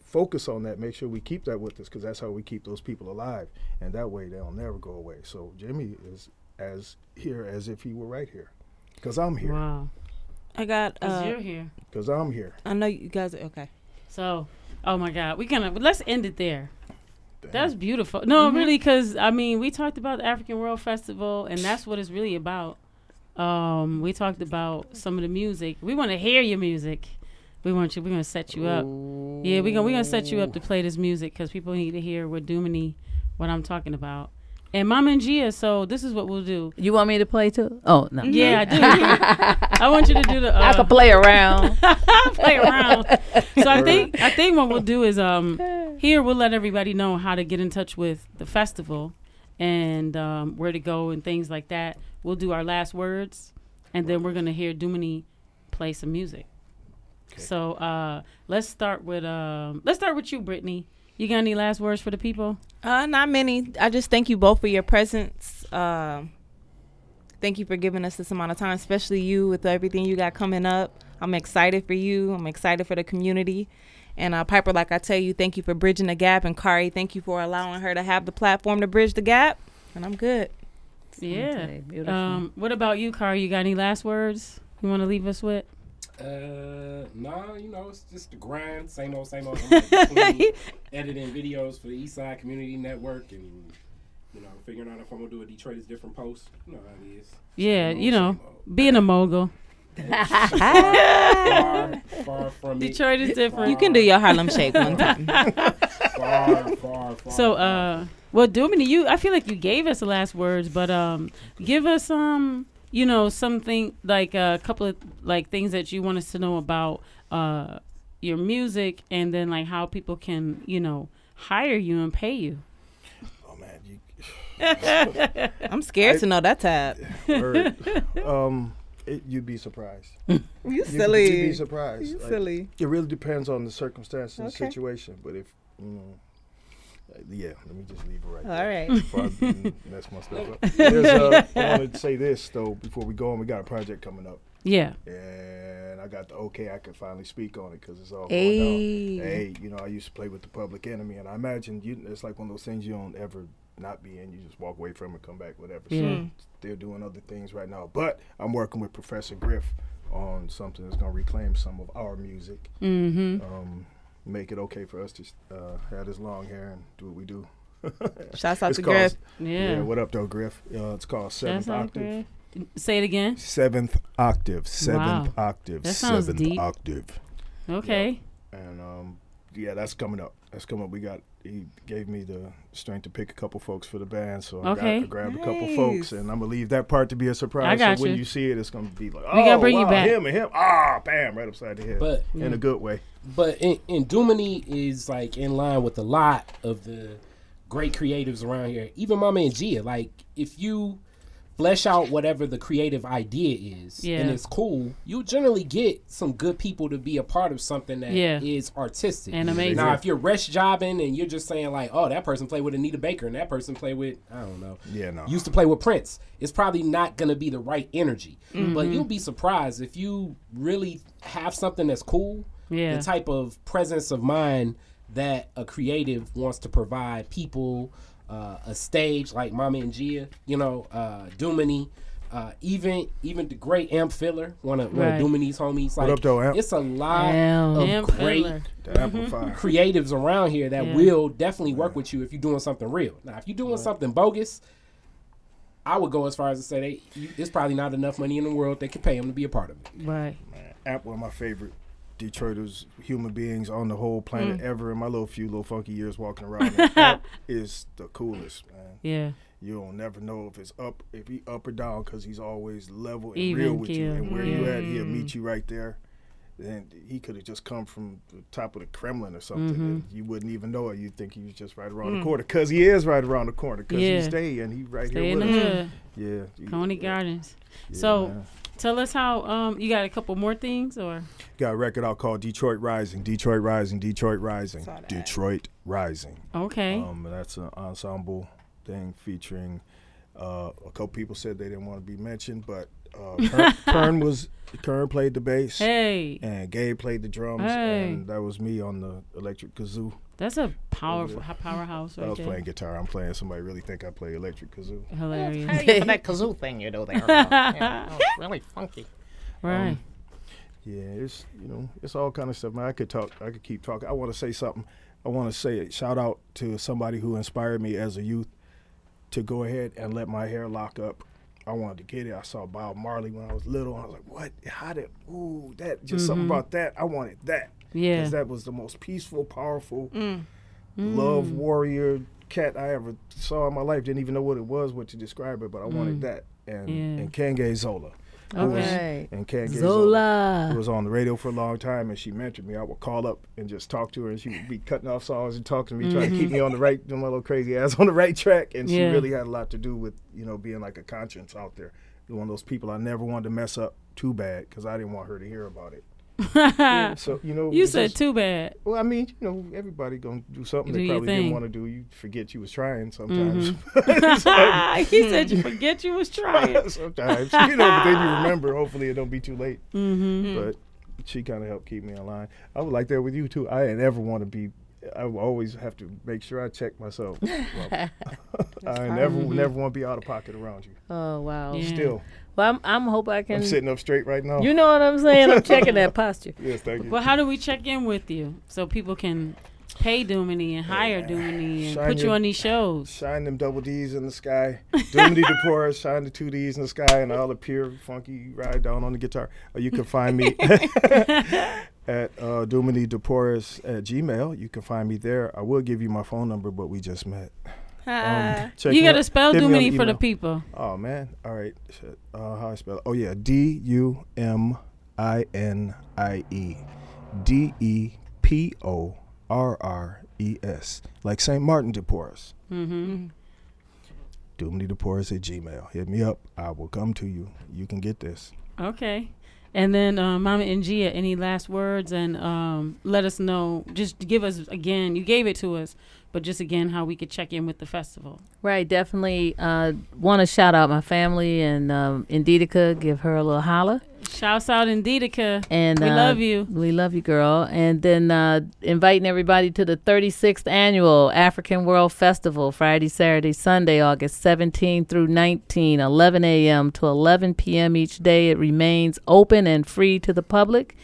focus on that, make sure we keep that with us because that's how we keep those people alive, and that way they'll never go away. So Jimi is as here as if he were right here, because I'm here, Wow. I got. Cause Uh, you're here. because I'm here. I know you guys. Are, okay. So, oh my God, we gonna let's end it there. That's beautiful. No, really, because I mean, we talked about the African World Festival, and that's what it's really about. Um, we talked about some of the music. We want to hear your music. We want you. We're gonna set you up. Yeah, we gonna we gonna set you up to play this music because people need to hear what Dumini, what I'm talking about. And Mama Njia. So this is what we'll do. You want me to play too? Oh no. Yeah, I do. I want you to do the. Uh, I can play around. play around. So I think I think what we'll do is um here we'll let everybody know how to get in touch with the festival and um, where to go and things like that. We'll do our last words and then we're gonna hear Dumini play some music. So uh let's start with um let's start with you, Brittany. You got any last words for the people? Uh, not many. I just thank you both for your presence. Uh, thank you for giving us this amount of time, especially you with everything you got coming up. I'm excited for you. I'm excited for the community. And uh, Piper, like I tell you, thank you for bridging the gap. And Khary, thank you for allowing her to have the platform to bridge the gap. And I'm good. Yeah. Okay, beautiful. Um what about you, Khary? You got any last words you wanna leave us with? Uh, nah, you know, it's just the grind, same old, same old. I'm like editing videos for the Eastside Community Network and, you know, figuring out if I'm gonna do a Detroit is different post. You know how it is. Yeah, old, you know, being a mogul. far, far, far from. Detroit is different. You can do your Harlem Shake one time. Far, far, far. So, far. uh, well, Dumini, you, I feel like you gave us the last words, but um, give us um, you know, something like a couple of like things that you want us to know about uh your music, and then like how people can, you know, hire you and pay you. Oh man, you I'm scared to know that tab. word. um, it, you'd be surprised. You You- You'd be surprised. You Like, silly. It really depends on the circumstance and the situation. But if you know, uh, yeah, let me just leave it right All there. right. Before I mm, mess my stuff up. There's, uh, I want to say this though before we go on. We got a project coming up, Yeah. and I got the okay. I can finally speak on it because it's all Hey. going down. Hey, you know, I used to play with the Public Enemy, and I imagine you. It's like one of those things you don't ever not be in. You just walk away from it, come back, whatever. Yeah. So they're doing other things right now. But I'm working with Professor Griff on something that's going to reclaim some of our music. Mm-hmm. Um, make it okay for us to uh, have this long hair and do what we do. Shouts out It's to called- Griff. Yeah. What up, though, Griff? Uh, it's called Seventh That's all Octave. great. Say it again. Seventh octave. Seventh Wow. octave. That sounds seventh deep. octave. Okay. And um, yeah, that's coming up. That's coming up. We got. He gave me the strength to pick a couple folks for the band, so I, Okay. got, I grabbed a couple folks, and I'm gonna leave that part to be a surprise. I got so when you. you see it, it's gonna be like, oh, We gotta bring you back. him and him, ah, bam, right upside the head, But in a good way. but in, in Dumini is like in line with a lot of the great creatives around here. Even Mama Njia. Like if you flesh out whatever the creative idea is Yeah. and it's cool, you generally get some good people to be a part of something that is Yeah. artistic. And amazing. Now if you're rush jobbing and you're just saying like, oh, that person played with Anita Baker and that person played with I don't know. Yeah, no. Used to play with Prince. It's probably not gonna be the right energy. Mm-hmm. But you'll be surprised if you really have something that's cool Yeah. the type of presence of mind that a creative wants to provide people uh, a stage like Mama Njia, you know, uh, Dumini, uh, even even the great Amp Fiddler, one of one Right. of Dumini's homies. Like, up, though, Amp? It's a lot Amp. of Amp great Fiddler. The creatives around here that Yeah. will definitely work with you if you're doing something real. Now, if you're doing something bogus, I would go as far as to say they, you, there's probably not enough money in the world that could pay them to be a part of it. Right. Amp, one of my favorite Detroiters, human beings on the whole planet Mm. ever. In my little few little funky years walking around, Amp is the coolest man. Yeah. You don't never know if it's up, if he up or down, because he's always level and Even real with you. And where you at, he'll meet you right there. And he could have just come from the top of the Kremlin or something, Mm-hmm. and you wouldn't even know it. You'd think he was just right around Mm. the corner, because he is right around the corner, because Yeah. he stay and he right Stay here with us. hood. Yeah, Coney yeah, Gardens. yeah, So man. Tell us how um you got a couple more things or got a record out called Detroit Rising, Detroit Rising, Detroit Rising, Detroit Rising. okay. Um, that's an ensemble thing featuring uh, a couple people said they didn't want to be mentioned, but uh, Kern, Kern was Kern played the bass hey. and Gabe played the drums, Hey. and that was me on the electric kazoo. That's a powerful powerhouse I was there. playing guitar. I'm playing. Somebody really think I play electric kazoo. Hilarious. Hey, that kazoo thing you do there. yeah, oh, it's really funky. Right. Yeah, it's you know it's all kind of stuff. Man, I could talk. I could keep talking. I want to say something. I want to say a shout out to somebody who inspired me as a youth to go ahead and let my hair lock up. I wanted to get it. I saw Bob Marley when I was little. I was like, "What? How did? Ooh, that just something mm-hmm. about that. I wanted that yeah. because that was the most peaceful, powerful, mm. Mm. love warrior cat I ever saw in my life. Didn't even know what it was, what to describe it, but I wanted mm. that. And Yeah. and Kenge Zola, was- Okay. and Kenge Zola was on the radio for a long time, and she mentored me. I would call up and just talk to her, and she would be cutting off songs and talking to me, trying to keep mm-hmm. me on the right, my little crazy ass on the right track. And she really had a lot to do with you know being like a conscience out there. One of those people I never wanted to mess up too bad because I didn't want her to hear about it. Yeah, so you know, you said just- too bad. well, I mean, you know, everybody gonna do something Do they probably didn't want to do. You forget you was trying sometimes. he said you forget you was trying. sometimes, you know, but then you remember. Hopefully, it don't be too late. Mm-hmm. But she kind of helped keep me in line. I would like that with you too. I didn't ever want to be. I would always have to make sure I check myself. Well, I never, never want to be out of pocket around you. Oh wow. Yeah. Still, Well, I'm, I'm hope I can. I'm sitting up straight right now. You know what I'm saying? I'm checking that posture. yes, thank you. Well, how do we check in with you so people can pay Dumini and hire Dumini and Shine put you on these shows? Shine them double D's in the sky. Dumini DePora, shine the two D's in the sky, and all the pure funky ride down on the guitar. Or you can find me at uh, Dumini DePorres at Gmail. You can find me there. I will give you my phone number, but we just met. Um, You got to spell hit me on Dumini for the people. Oh man! All right. Shit. Uh, how I spell it? Oh yeah, D U M I N I E, D E P O R R E S, like Saint Martin de Porres. Mm-hmm. Dumini de Porres at Gmail. Hit me up. I will come to you. You can get this. Okay. And then, uh, Mama Njia, any last words? And um, let us know. Just give us again. You gave it to us, but just again how we could check in with the festival. Right, definitely. Uh, Want to shout out my family and um, Indedica, give her a little holla. Shouts out Indedica. And We uh, love you. We love you, girl. And then uh, inviting everybody to the 36th annual African World Festival, Friday, Saturday, Sunday, August 17 through 19, 11 a.m. to 11 p.m. each day. It remains open and free to the public.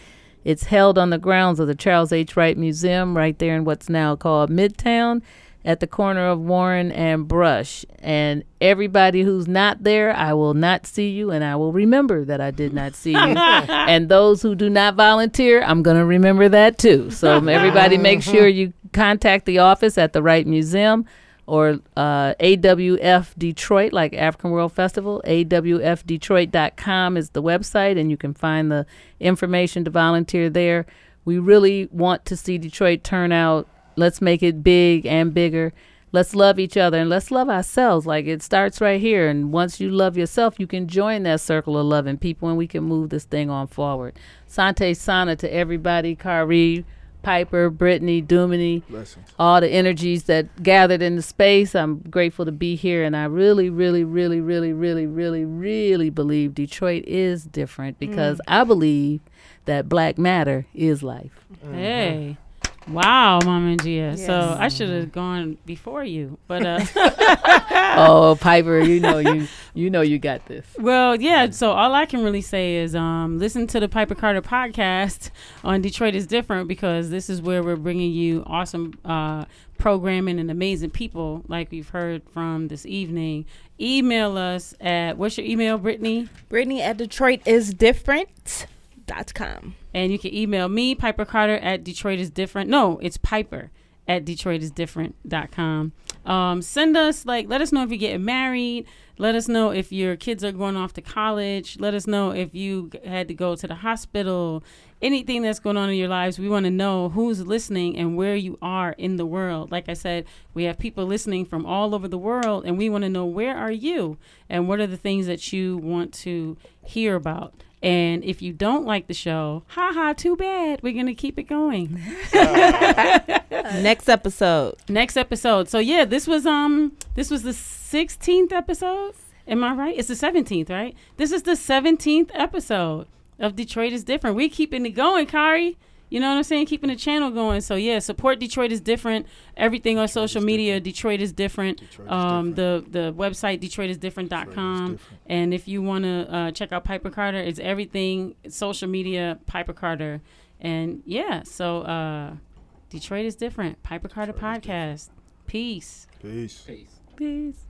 It's held on the grounds of the Charles H. Wright Museum, right there in what's now called Midtown. At the corner of Warren and Brush. And everybody who's not there, I will not see you and I will remember that I did not see you. and those who do not volunteer, I'm going to remember that too. So everybody make sure you contact the office at the Wright museum or uh, AWF Detroit, like African World Festival. AWFDetroit.com is the website, and you can find the information to volunteer there. We really want to see Detroit turn out. Let's make it big and bigger. Let's love each other and let's love ourselves. Like it starts right here. And once you love yourself, you can join that circle of loving people and we can move this thing on forward. Sante Sana to everybody, Khary, Piper, Brittany, Dumini, Blessings. all the energies that gathered in the space. I'm grateful to be here, and I really, really, really, really, really, really, really believe Detroit is different because mm. I believe that Black Matter is life. Hey. Wow, Mama Njia. So I should have gone before you. But uh oh, Piper, you know you you know you got this. well, yeah, so all I can really say is um listen to the Piper Carter podcast on Detroit is different because this is where we're bringing you awesome uh programming and amazing people like we've heard from this evening. Email us at what's your email, Brittany? Brittany at Detroit is different. Dot com. And you can email me, Piper Carter at Detroit is different. No, it's Piper at detroit DetroitisDifferent.com. Um, send us, like, let us know if you're getting married. Let us know if your kids are going off to college. Let us know if you had to go to the hospital. Anything that's going on in your lives, we want to know who's listening and where you are in the world. Like I said, we have people listening from all over the world, and we want to know where are you and what are the things that you want to hear about. And if you don't like the show, haha, too bad. We're going to keep it going. Next episode. Next episode. So yeah, this was um this was the 16th episode. Am I right? It's the 17th, right? This is the 17th episode of Detroit is different. We're keeping it going, Khary. You know what I'm saying? Keeping the channel going. So yeah, support Detroit is different. Everything on social media, Detroit is different. Detroit is um, different. the the website detroitisdifferent.com. different. And if you want to uh, check out Piper Carter, it's everything social media Piper Carter. And yeah, so uh, Detroit is different. Piper Carter podcast. Peace. Peace. Peace. Peace.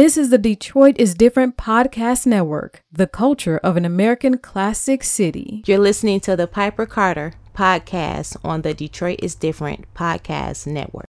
This is the Detroit is Different podcast network, the culture of an American classic city. You're listening to the Piper Carter podcast on the Detroit is Different podcast network.